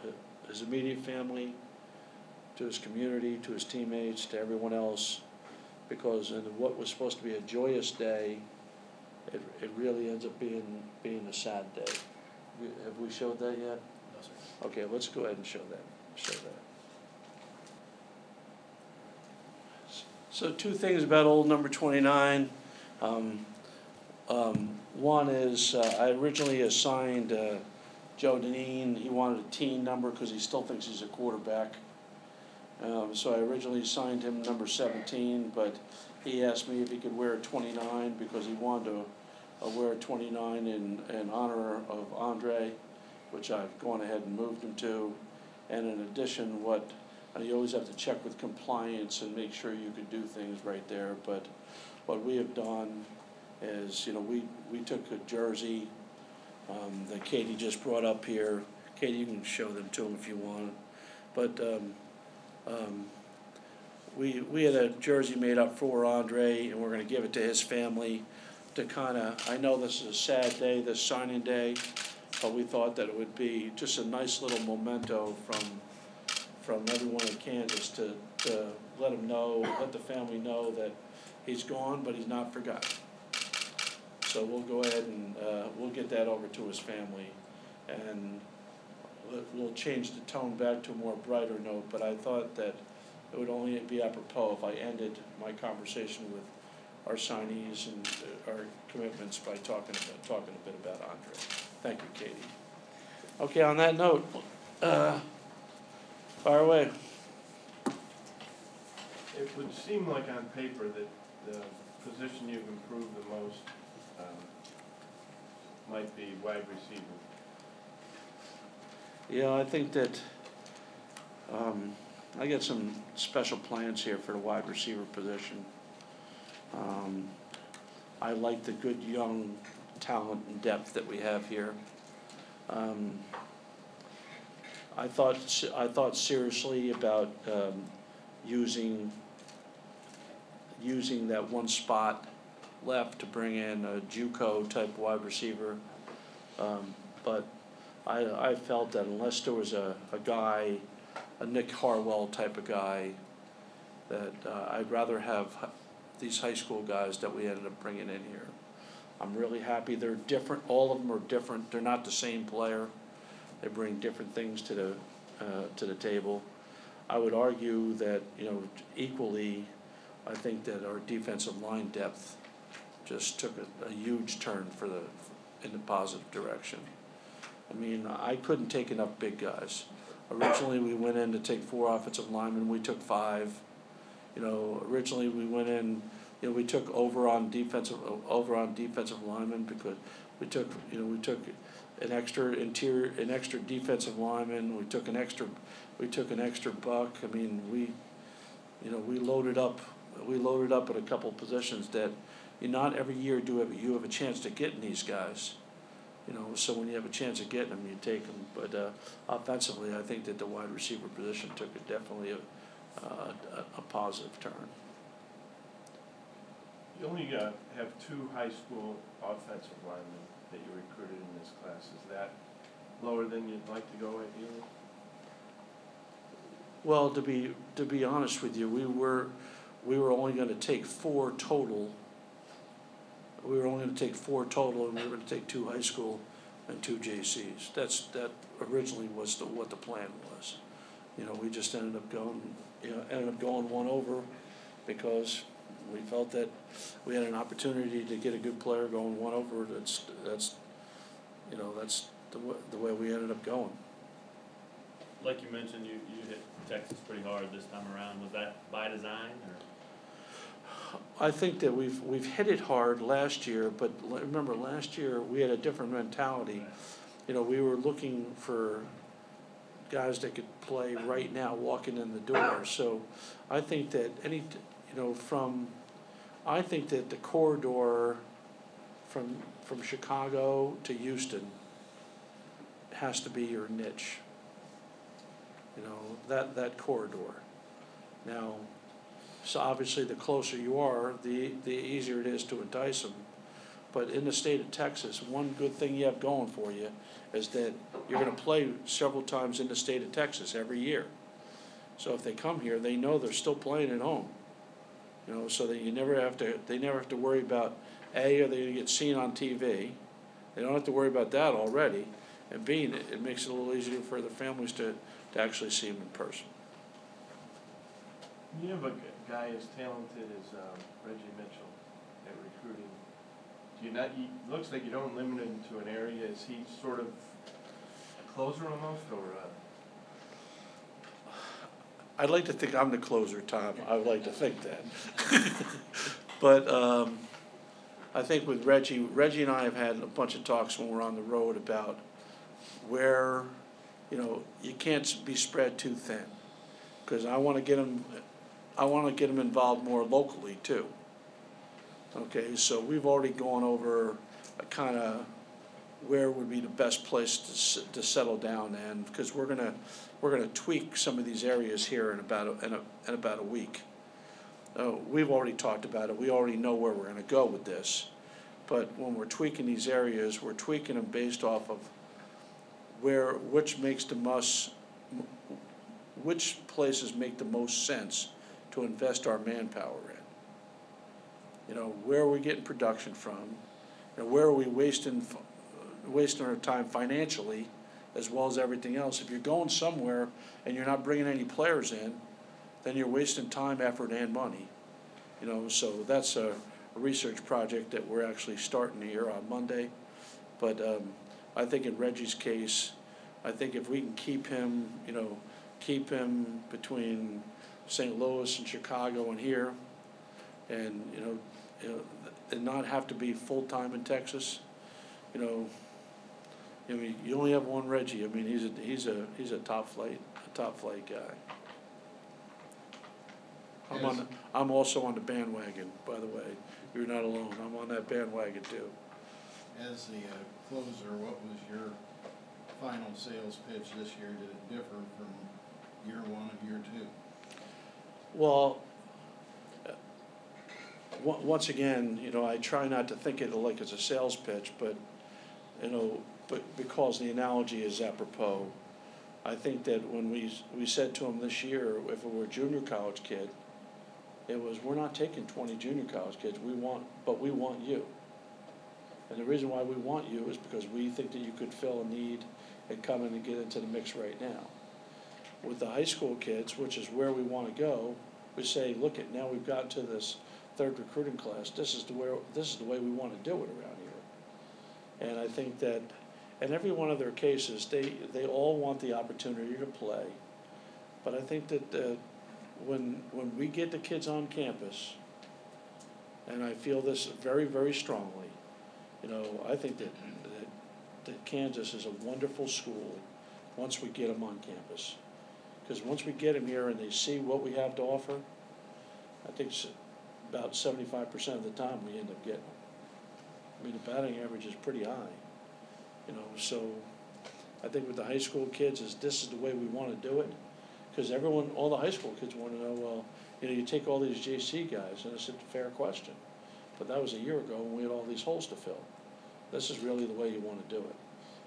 uh, his immediate family, to his community, to his teammates, to everyone else, because in what was supposed to be a joyous day, it, it really ends up being, being a sad day. Have we showed that yet? Okay, let's go ahead and show that, show that. So two things about old number twenty-nine. Um, um, one is, uh, I originally assigned, uh, Joe Dineen, he wanted a teen number because he still thinks he's a quarterback. Um, so I originally assigned him number seventeen, but he asked me if he could wear a twenty-nine because he wanted to, uh, wear a twenty-nine in, in honor of Andre which I've gone ahead and moved them to. And in addition, what, uh, you always have to check with compliance and make sure you can do things right there, but what we have done is, you know, we, we took a jersey, um, that Katie just brought up here. Katie, you can show them to them if you want. But, um, um, we, we had a jersey made up for Andre, and we're gonna give it to his family to kinda, I know this is a sad day, this signing day, but we thought that it would be just a nice little memento from, from everyone in Kansas to, to let him know, let the family know that he's gone, but he's not forgotten. So we'll go ahead and, uh, we'll get that over to his family, and we'll, change the tone back to a more brighter note, but I thought that it would only be apropos if I ended my conversation with our signees and uh, our commitments by talking about, talking a bit about Andre. Thank you, Katie. Okay, on that note, uh, fire away. It would seem like on paper that the position you've improved the most um, might be wide receiver. Yeah, I think that, um, I got some special plans here for the wide receiver position. Um, I like the good young talent and depth that we have here. Um, I thought, I thought seriously about, um, using, using that one spot left to bring in a JUCO type wide receiver. Um, but I, I felt that unless there was a, a guy, a Nick Harwell type of guy, that uh, I'd rather have these high school guys that we ended up bringing in here. I'm really happy, they're different, all of them are different, they're not the same player. They bring different things to the, uh, to the table. I would argue that, you know, equally, I think that our defensive line depth just took a, a huge turn for the, in the positive direction. I mean, I couldn't take enough big guys. Originally, we went in to take four offensive linemen, we took five. You know, originally, we went in, you know, we took over on defensive, over on defensive linemen because we took, you know, we took an extra interior, an extra defensive lineman, we took an extra, we took an extra buck. I mean, we, you know, we loaded up, we loaded up at a couple positions that, you not every year do have, you have a chance to get these guys. You know, so when you have a chance of getting them, you take them. But uh, offensively, I think that the wide receiver position took a definitely a, uh, a, a positive turn. You only uh, have two high school offensive linemen that you recruited in this class. Is that lower than you'd like to go ideally? Well, to be, to be honest with you, we were, we were only gonna take four total. We were only gonna take four total, and we were gonna take two high school and two JCs. That's, that originally was the, what the plan was. You know, we just ended up going, you know, ended up going one over because we felt that we had an opportunity to get a good player going one over, that's, that's, you know, that's the, wa- the way we ended up going. Like you mentioned, you, you hit Texas pretty hard this time around. Was that by design or? I think that we've, we've hit it hard last year, but remember, last year, we had a different mentality. You know, we were looking for guys that could play right now, walking in the door, so I think that any, you know, from, I think that the corridor from, from Chicago to Houston has to be your niche. You know, that, that corridor. Now, so obviously, the closer you are, the, the easier it is to entice them. But in the state of Texas, one good thing you have going for you is that you're gonna play several times in the state of Texas every year. So if they come here, they know they're still playing at home. You know, so that you never have to, they never have to worry about, A, are they gonna get seen on TV? They don't have to worry about that already. And B, it, it makes it a little easier for the families to, to actually see them in person. You have a guy as talented as um, Reggie Mitchell at recruiting. Do you not, you, looks like you don't limit him to an area, is he sort of a closer almost, or, uh, I'd like to think I'm the closer, Tom. I would like to think that. (laughs) But um, I think with Reggie, Reggie and I have had a bunch of talks when we're on the road about where, you know, you can't be spread too thin. Because I want to get him, I want to get him involved more locally too. Okay, so we've already gone over kind of where would be the best place to, to settle down and, because we're gonna, we're gonna tweak some of these areas here in about, a- in a, in about a week. Uh, we've already talked about it, we already know where we're gonna go with this. But when we're tweaking these areas, we're tweaking them based off of where, which makes the most, which places make the most sense to invest our manpower in. You know, where are we getting production from? Know, where are we wasting, wasting our time financially as well as everything else? If you're going somewhere and you're not bringing any players in, then you're wasting time, effort, and money. You know, so that's a, a research project that we're actually starting here on Monday. But, um, I think in Reggie's case, I think if we can keep him, you know, keep him between St. Louis and Chicago and here, and, you know, you know, and not have to be full-time in Texas, you know, I mean, you only have one Reggie, I mean, he's a, he's a, he's a top flight, a top flight guy. I'm on, the- I'm also on the bandwagon, by the way, you're not alone, I'm on that bandwagon too. As the uh, closer, what was your final sales pitch this year? Did it differ from year one and year two? Well, uh, on- once again, you know, I try not to think of it like it's a sales pitch, but, you know, but because the analogy is apropos, I think that when we, we said to him this year, if it were a junior college kid, it was, we're not taking twenty junior college kids, we want, but we want you. And the reason why we want you is because we think that you could fill a need and come in and get into the mix right now with the high school kids, which is where we wanna go, we say, look at, now we've got to this third recruiting class, this is the way, this is the way we wanna do it around here. And I think that, in every one of their cases, they, they all want the opportunity to play. But I think that, uh, when, when we get the kids on campus, and I feel this very, very strongly, you know, I think that, that, that Kansas is a wonderful school once we get them on campus. Because once we get them here and they see what we have to offer, I think about seventy-five percent of the time we end up getting them. I mean, the batting average is pretty high, you know, so I think with the high school kids is this is the way we wanna do it. Because everyone, all the high school kids wanna know, well, you know, you take all these JC guys, and it's a fair question. But that was a year ago when we had all these holes to fill. This is really the way you wanna do it.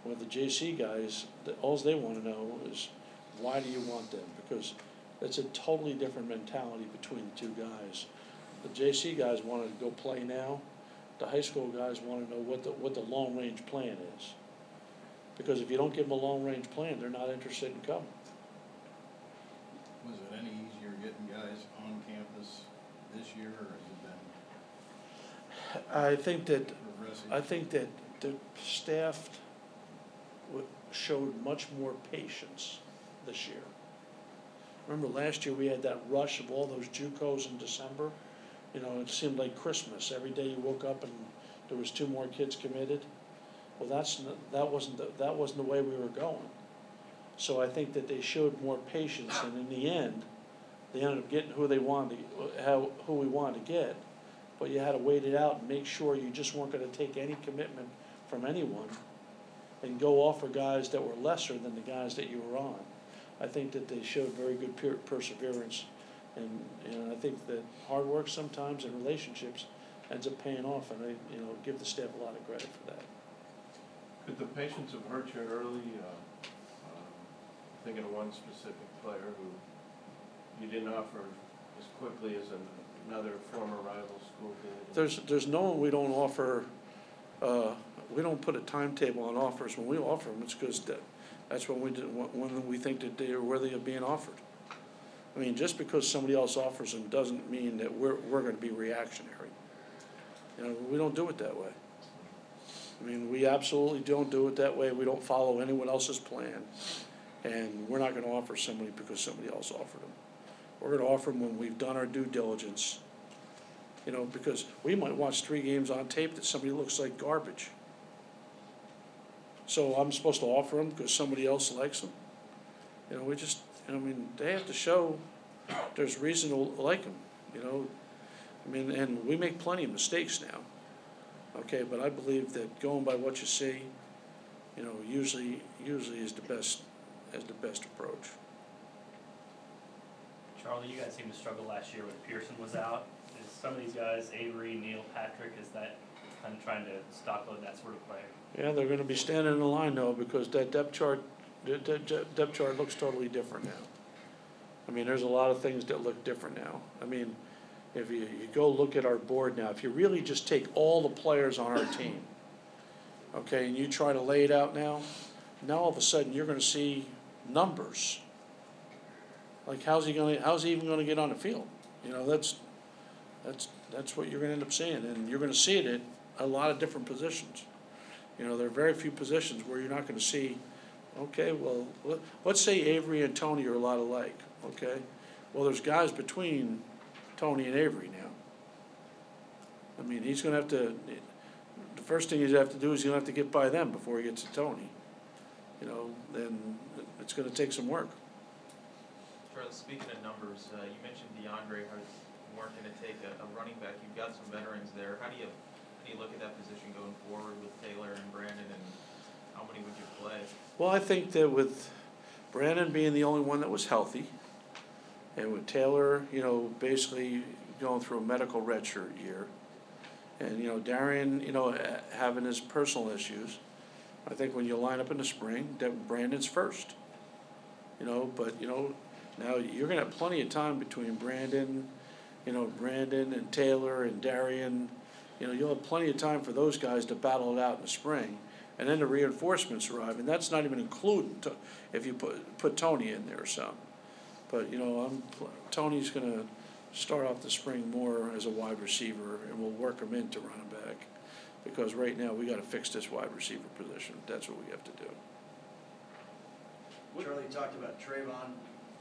With the JC guys, the, alls they wanna know is, why do you want them? Because it's a totally different mentality between the two guys. The JC guys wanna go play now, the high school guys wanna know what the, what the long-range plan is. Because if you don't give them a long-range plan, they're not interested in coming. Was it any easier getting guys on campus this year, or has it been? I think that progressive? I think that the staff showed much more patience this year. Remember last year, we had that rush of all those JUCOs in December? You know, it seemed like Christmas, every day you woke up and there was two more kids committed. Well, that's, that wasn't, the- that wasn't the way we were going. So I think that they showed more patience, and in the end, they ended up getting who they wanted, to- how, who we wanted to get. But you had to wait it out and make sure you just weren't gonna take any commitment from anyone and go offer guys that were lesser than the guys that you were on. I think that they showed very good per- perseverance and, and I think that hard work sometimes in relationships ends up paying off and I, you know, give the staff a lot of credit for that. Could the patients have hurt you early? uh, um, Thinking of one specific player who you didn't offer as quickly as an- another former rival school did. There's, there's no one we don't offer, uh, we don't put a timetable on offers. When we offer them, it's because that, that's when we, do- when we think that they are worthy of being offered. I mean, just because somebody else offers them doesn't mean that we're, we're gonna be reactionary. You know, we don't do it that way. I mean, we absolutely don't do it that way. We don't follow anyone else's plan. And we're not gonna offer somebody because somebody else offered them. We're gonna offer them when we've done our due diligence. You know, because we might watch three games on tape that somebody looks like garbage. So I'm supposed to offer them because somebody else likes them? You know, we just, I mean, they have to show there's reason to like them, you know? I mean, and we make plenty of mistakes now, okay, but I believe that going by what you see, you know, usually, usually is the best, is the best approach. Charlie, you guys seemed to struggle last year when Pierson was out. Is some of these guys, Avery, Neil, Patrick, is that kind of trying to stockload that sort of player? Yeah, they're gonna be standing in the line though, because that depth chart, the, the, the depth chart looks totally different now. I mean, there's a lot of things that look different now. I mean, if you, you go look at our board now, if you really just take all the players on our team, okay, and you try to lay it out now, now all of a sudden you're gonna see numbers. Like, how's he gonna, how's he even gonna get on the field? You know, that's, that's, that's what you're gonna end up seeing, and you're gonna see it at a lot of different positions. You know, there are very few positions where you're not gonna see, okay, well, let, let's say Avery and Tony are a lot alike, okay? Well, there's guys between Tony and Avery now. I mean, he's gonna have to, the first thing he's gonna have to do is he's going to have to get by them before he gets to Tony. You know, then it's gonna take some work. Charlie, speaking of numbers, uh, you mentioned DeAndre Hart weren't gonna take a, a running back, you've got some veterans there, how do you, how do you look at that position going forward with Taylor and Brandon, and how many would you play? Well, I think that with Brandon being the only one that was healthy, and with Taylor, you know, basically going through a medical redshirt year, and, you know, Darian, you know, having his personal issues, I think when you line up in the spring, that Brandon's first. You know, but, you know, now you're gonna have plenty of time between Brandon, you know, Brandon and Taylor and Darian. You know, you'll have plenty of time for those guys to battle it out in the spring. And then the reinforcements arrive, and that's not even including, if you put, put Tony in there or some. But, you know, I'm, Tony's gonna start off the spring more as a wide receiver, and we'll work him into running back. Because right now, we gotta fix this wide receiver position, that's what we have to do. Charlie talked about Traevohn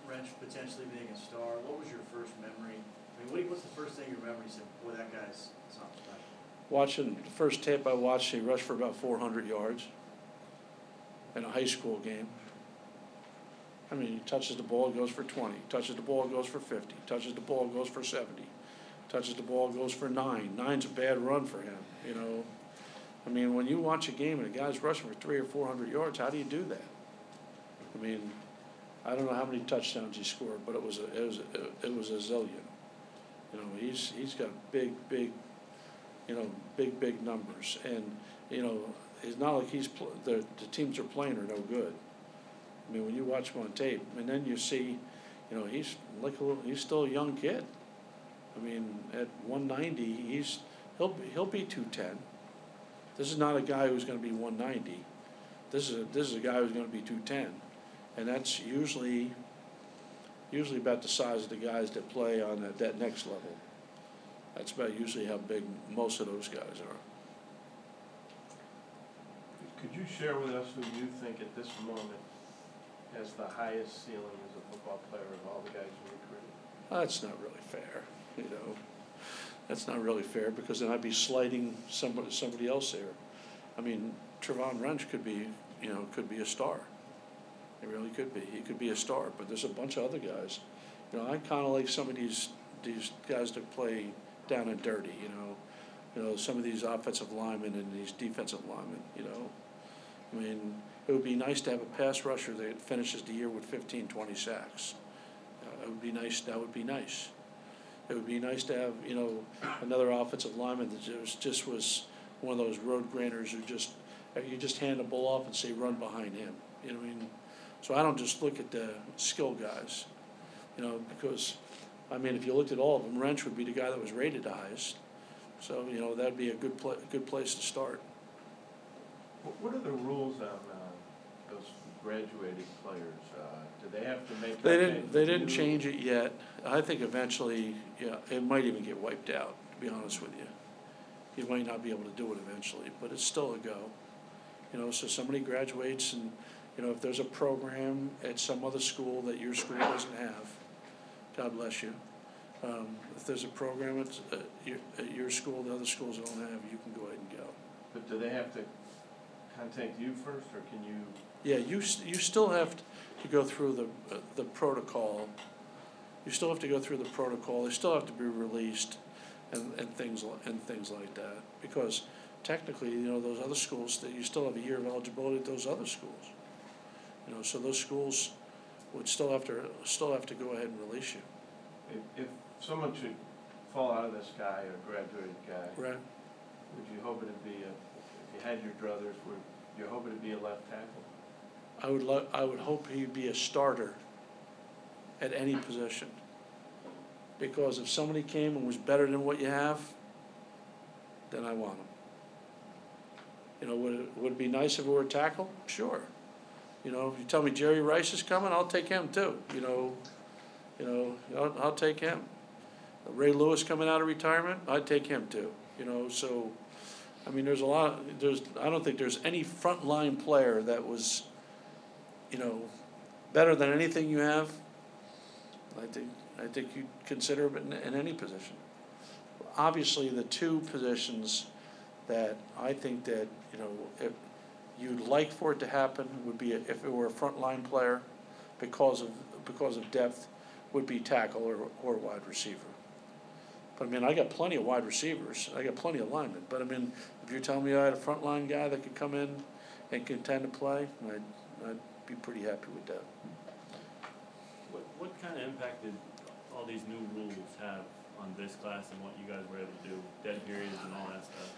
Wrench potentially being a star. What was your first memory? I mean, what, do what's the first thing you remember? You said, boy, that guy's something. Watching, the first tape I watched, he rushed for about four hundred yards in a high school game. I mean, he touches the ball, goes for twenty, touches the ball, goes for fifty, touches the ball, goes for seventy, touches the ball, goes for nine. Nine's a bad run for him, you know? I mean, when you watch a game and a guy's rushing for three or four hundred yards, how do you do that? I mean, I don't know how many touchdowns he scored, but it was, a it was, a it was a zillion. You know, he's, he's got big, big, you know, big, big numbers. And, you know, it's not like he's, pl- the, the teams are playing are no good. I mean, when you watch him on tape, and then you see, you know, he's like a little, he's still a young kid. I mean, at one ninety, he's, he'll, be he'll be two ten. This is not a guy who's gonna be one ninety. This is a, this is a guy who's gonna be two ten. And that's usually, usually about the size of the guys that play on that, that next level. That's about usually how big most of those guys are. Could you share with us who you think at this moment has the highest ceiling as a football player of all the guys you recruited? That's not really fair, you know. That's not really fair because then I'd be slighting somebody, somebody else there. I mean, Traevohn Wrench could be, you know, could be a star. He really could be. He could be a star, but there's a bunch of other guys. You know, I kind of like some of these, these guys that play down and dirty, you know. You know, some of these offensive linemen and these defensive linemen, you know. I mean, it would be nice to have a pass rusher that finishes the year with 15, 20 sacks. Uh, It would be nice, that would be nice. It would be nice to have, you know, another offensive lineman that just, just was one of those road graders who just, uh, you just hand the ball off and say, run behind him, you know what I mean? So I don't just look at the skill guys. You know, because, I mean, if you looked at all of them, Wrench would be the guy that was rated the highest. So, you know, that'd be a good a good place to start. What, what are the rules on, uh, those graduating players? Uh, do they have to make? They didn't, they didn't change it yet. I think eventually, yeah, it might even get wiped out, to be honest with you. You might not be able to do it eventually, but it's still a go. You know, so somebody graduates and, you know, if there's a program at some other school that your school doesn't have, God bless you. Um, if there's a program at, at your, at your school that other schools don't have, you can go ahead and go. But do they have to contact you first, or can you? Yeah, you, s- you still have to go through the, uh, the protocol. You still have to go through the protocol, they still have to be released and, and things, li- and things like that. Because technically, you know, those other schools, that you still have a year of eligibility at those other schools. You know, so those schools would still have to, still have to go ahead and release you, If, if someone should fall out of the sky, or graduated guy, right? would you hope it'd be a, if you had your druthers, would you hope it'd be a left tackle? I would lo- I would hope he'd be a starter at any position. Because if somebody came and was better than what you have, then I want him. You know, would it, would it be nice if it were a tackle? Sure. You know, if you tell me Jerry Rice is coming, I'll take him too, you know, you know, I'll, I'll take him. Ray Lewis coming out of retirement, I'd take him too, you know, so, I mean, there's a lot, there's, I don't think there's any frontline player that was, you know, better than anything you have. I think, I think you'd consider it in, in any position. Obviously, the two positions that I think that, you know, if you'd like for it to happen would be if it were a frontline player because of, because of depth, would be tackle or, or wide receiver. But I mean, I got plenty of wide receivers, I got plenty of linemen, but I mean, if you're telling me I had a frontline guy that could come in and contend to play, I'd, I'd be pretty happy with that. What, what kind of impact did all these new rules have on this class and what you guys were able to do, dead periods and all that stuff?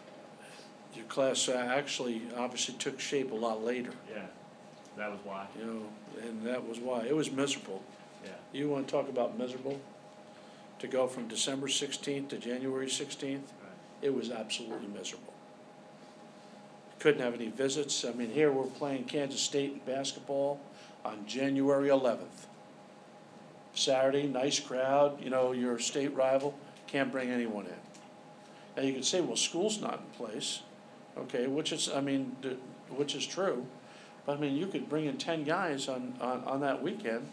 Your class uh, actually obviously took shape a lot later, Yeah, that was why, you know, and that was why, it was miserable. yeah. You wanna talk about miserable? To go from December sixteenth to January sixteenth, Right. it was absolutely miserable. Couldn't have any visits, I mean, here we're playing Kansas State in basketball on January eleventh. Saturday, nice crowd, you know, your state rival, can't bring anyone in. Now, you could say, well, school's not in place, okay, which is, I mean, which is true. But I mean, you could bring in ten guys on, on, on that weekend,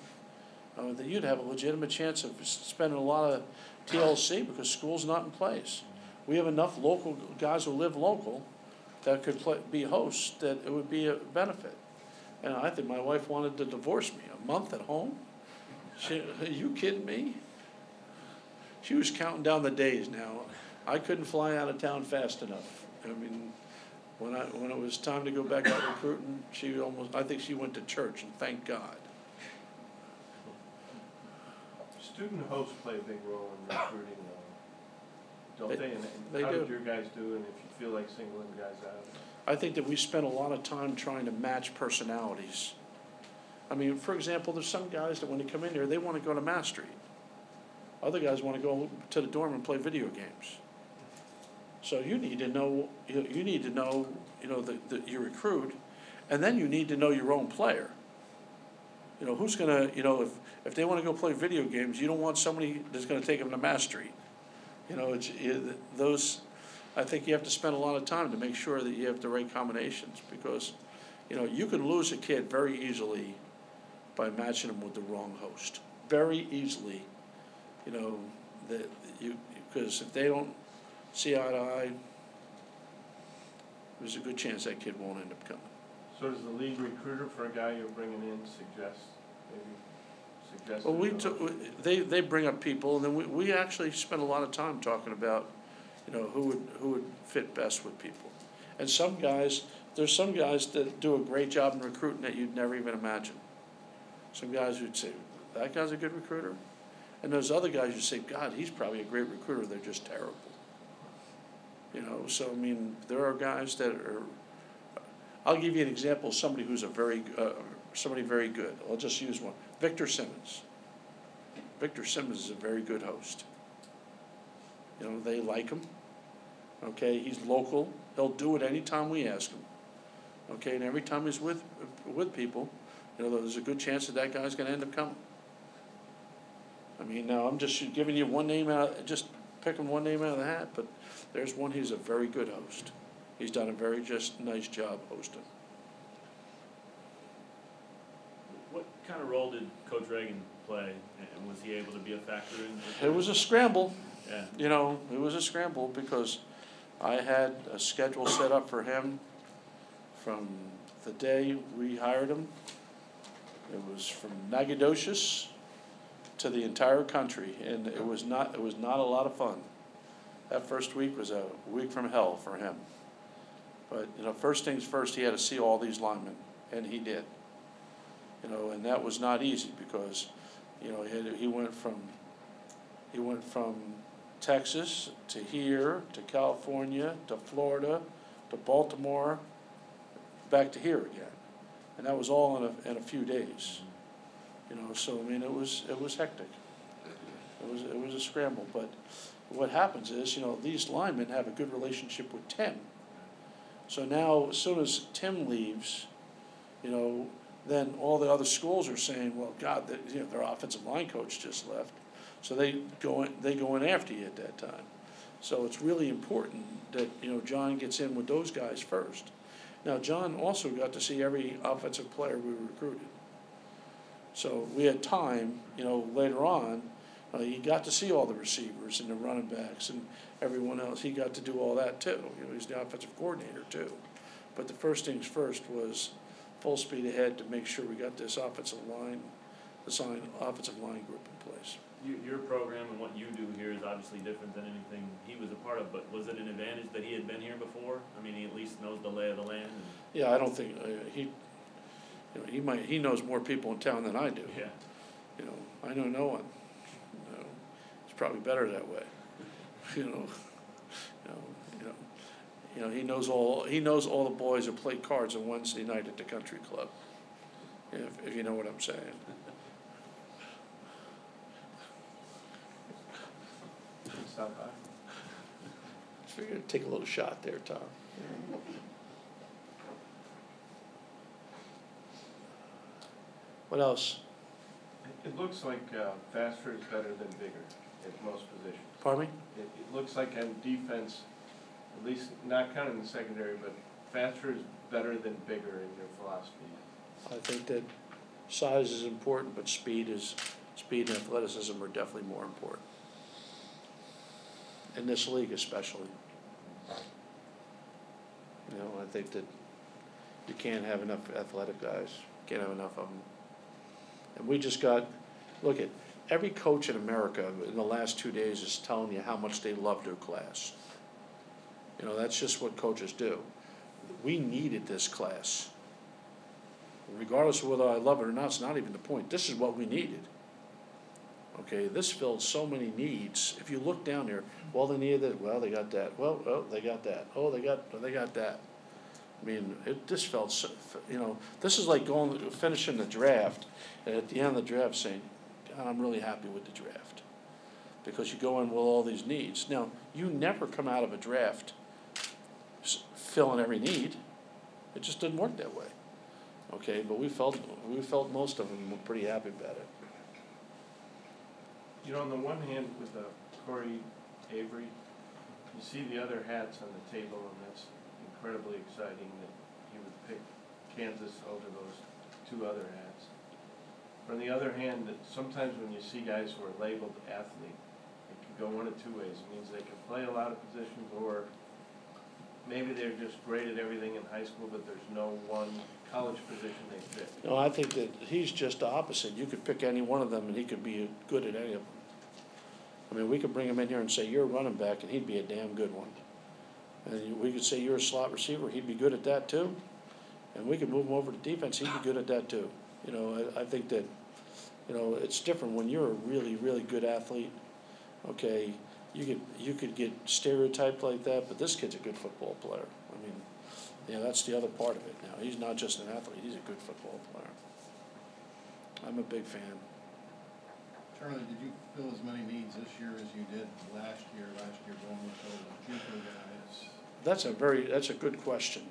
uh, that you'd have a legitimate chance of spending a lot of TLC because school's not in place. We have enough local guys who live local that could play, be hosts, that it would be a benefit. And I think my wife wanted to divorce me, a month at home? She, are you kidding me? She was counting down the days now. I couldn't fly out of town fast enough. I mean, when I, when it was time to go back out recruiting, she almost, I think she went to church and thank God. Student hosts play a big role in recruiting, don't They- they? And they how do. did your guys do, and if you feel like singling guys out? I think that we spent a lot of time trying to match personalities. I mean, for example, there's some guys that when they come in here, they wanna go to Mass Street. Other guys wanna go to the dorm and play video games. So you need to know, you, you need to know, you know, the, the, your recruit, and then you need to know your own player. You know, who's gonna, you know, if, if they wanna go play video games, you don't want somebody that's gonna take them to Mass Street. You know, it's, it, those, I think you have to spend a lot of time to make sure that you have the right combinations, because, you know, you can lose a kid very easily by matching them with the wrong host, very easily. You know, that you, because if they don't see eye to eye, there's a good chance that kid won't end up coming. So does the league recruiter for a guy you're bringing in suggest, maybe Well, we a took, host? they, they bring up people, and then we, we actually spend a lot of time talking about, you know, who would, who would fit best with people. And some guys, there's some guys that do a great job in recruiting that you'd never even imagine. Some guys who'd say, that guy's a good recruiter. And there's other guys who say, God, he's probably a great recruiter, they're just terrible. You know, so I mean, there are guys that are, I'll give you an example of somebody who's a very, uh, somebody very good. I'll just use one. Victor Simmons. Victor Simmons is a very good host. You know, they like him. Okay, he's local. He'll do it anytime we ask him. Okay, and every time he's with, with people, you know, there's a good chance that that guy's gonna end up coming. I mean, now, I'm just giving you one name out, just picking one name out of the hat, but there's one, he's a very good host. He's done a very just nice job hosting. What kind of role did Coach Reagan play, and was he able to be a factor in? It was a scramble, Yeah, you know, it was a scramble because I had a schedule set up for him from the day we hired him. It was from Nacogdoches to the entire country, and it was not, it was not a lot of fun. That first week was a week from hell for him. But, you know, first things first, he had to see all these linemen, and he did. You know, and that was not easy because, you know, he had, he went from, he went from Texas to here, to California, to Florida, to Baltimore, back to here again. And that was all in a, in a few days. You know, so I mean, it was, it was hectic. It was, it was a scramble, but what happens is, you know, these linemen have a good relationship with Tim. So now, as soon as Tim leaves, you know, then all the other schools are saying, well, God, you know, their offensive line coach just left. So they go in, they go in after you at that time. So it's really important that, you know, John gets in with those guys first. Now, John also got to see every offensive player we recruited. So we had time, you know, later on, uh, he got to see all the receivers and the running backs and everyone else. He got to do all that too. You know, he's the offensive coordinator too. But the first things first was full speed ahead to make sure we got this offensive line, this line, offensive line group in place. you, your program and what you do here is obviously different than anything he was a part of, but was it an advantage that he had been here before? I mean, he at least knows the lay of the land and, Yeah, I don't think, uh, he, you know, he might, he knows more people in town than I do. yeah. You know, I know no one. You know, it's probably better that way. (laughs) You know, you know, you know, you know, he knows all, he knows all the boys who play cards on Wednesday night at the country club. If, if you know what I'm saying. Stop by. Figured take a little shot there, Tom. What else? It, it looks like, uh, faster is better than bigger at most positions. Pardon me? It, it looks like on defense, at least not counting the secondary, but faster is better than bigger in your philosophy. I think that size is important, but speed is, speed and athleticism are definitely more important. In this league especially. You know, I think that you can't have enough athletic guys, can't have enough of them. And we just got, look at, every coach in America in the last two days is telling you how much they love their class. You know, that's just what coaches do. We needed this class regardless of whether I love it or not, it's not even the point. This is what we needed. Okay, this filled so many needs. If you look down there, well, they needed that. Well, they got that. Well, oh, they got that. Oh, they got they got that. I mean, it just felt so. You know, this is like going finishing the draft, and at the end of the draft saying, God, "I'm really happy with the draft," because you go in with all these needs. Now, you never come out of a draft s- filling every need. It just didn't work that way. Okay, but we felt, we felt most of them were pretty happy about it. You know, on the one hand, with the Corey Avery, you see the other hats on the table, and that's incredibly exciting that he would pick Kansas over those two other hats. On the other hand, sometimes when you see guys who are labeled athlete, it can go one of two ways. It means they can play a lot of positions, or maybe they're just great at everything in high school, but there's no one college position they fit. No, I think that he's just the opposite. You could pick any one of them and he could be good at any of them. I mean, we could bring him in here and say, you're a running back, and he'd be a damn good one. And we could say, you're a slot receiver, he'd be good at that too. And we could move him over to defense, he'd be good at that too. You know, I, I think that, you know, it's different when you're a really, really good athlete. Okay, you could, you could get stereotyped like that, but this kid's a good football player. I mean, you know, that's the other part of it now. He's not just an athlete, he's a good football player. I'm a big fan. Charlie, did you fill as many needs this year as you did last year, last year going with the JUCO guys? That's a very, that's a good question.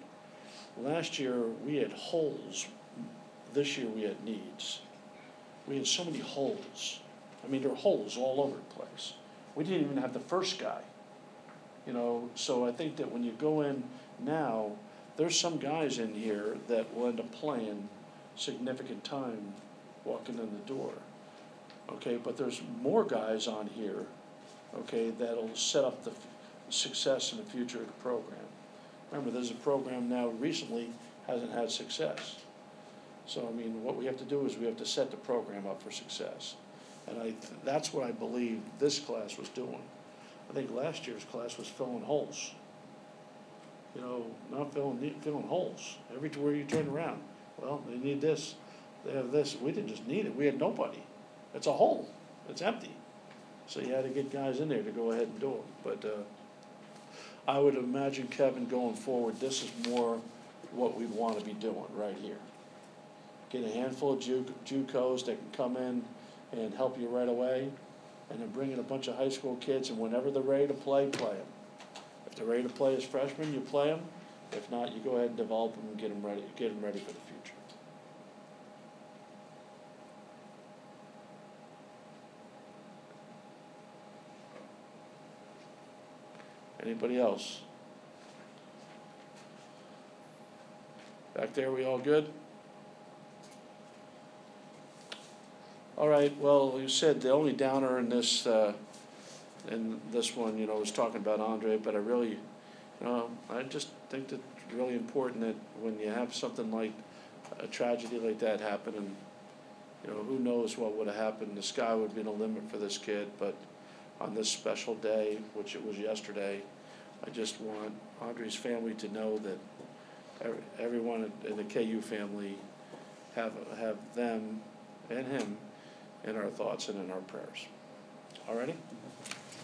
Last year, we had holes, this year we had needs. We had so many holes. I mean, there are holes all over the place. We didn't even have the first guy. You know, so I think that when you go in now, there's some guys in here that will end up playing significant time walking in the door. Okay, but there's more guys on here, okay, that'll set up the f- success in the future of the program. Remember, there's a program now recently hasn't had success. So, I mean, what we have to do is we have to set the program up for success. And I, that's what I believe this class was doing. I think last year's class was filling holes. You know, not filling, filling holes, everywhere you turn around. Well, they need this, they have this, we didn't just need it, we had nobody. It's a hole, it's empty. So you had to get guys in there to go ahead and do it, but, uh, I would imagine Kevin going forward, this is more what we wanna be doing right here. Get a handful of Ju- JUCOs that can come in and help you right away, and then bring in a bunch of high school kids, and whenever they're ready to play, play them. If they're ready to play as freshmen, you play them, if not, you go ahead and develop them and get them ready, get them ready for the future. Anybody else? Back there, we all good? All right, well, you said the only downer in this, uh, in this one, you know, was talking about Andre, but I really, you know, I just think that it's really important that when you have something like a tragedy like that happen and, you know, who knows what would have happened, the sky would be the limit for this kid, but on this special day, which it was yesterday, I just want Andre's family to know that ev- everyone in the KU family have, have them and him in our thoughts and in our prayers. All righty?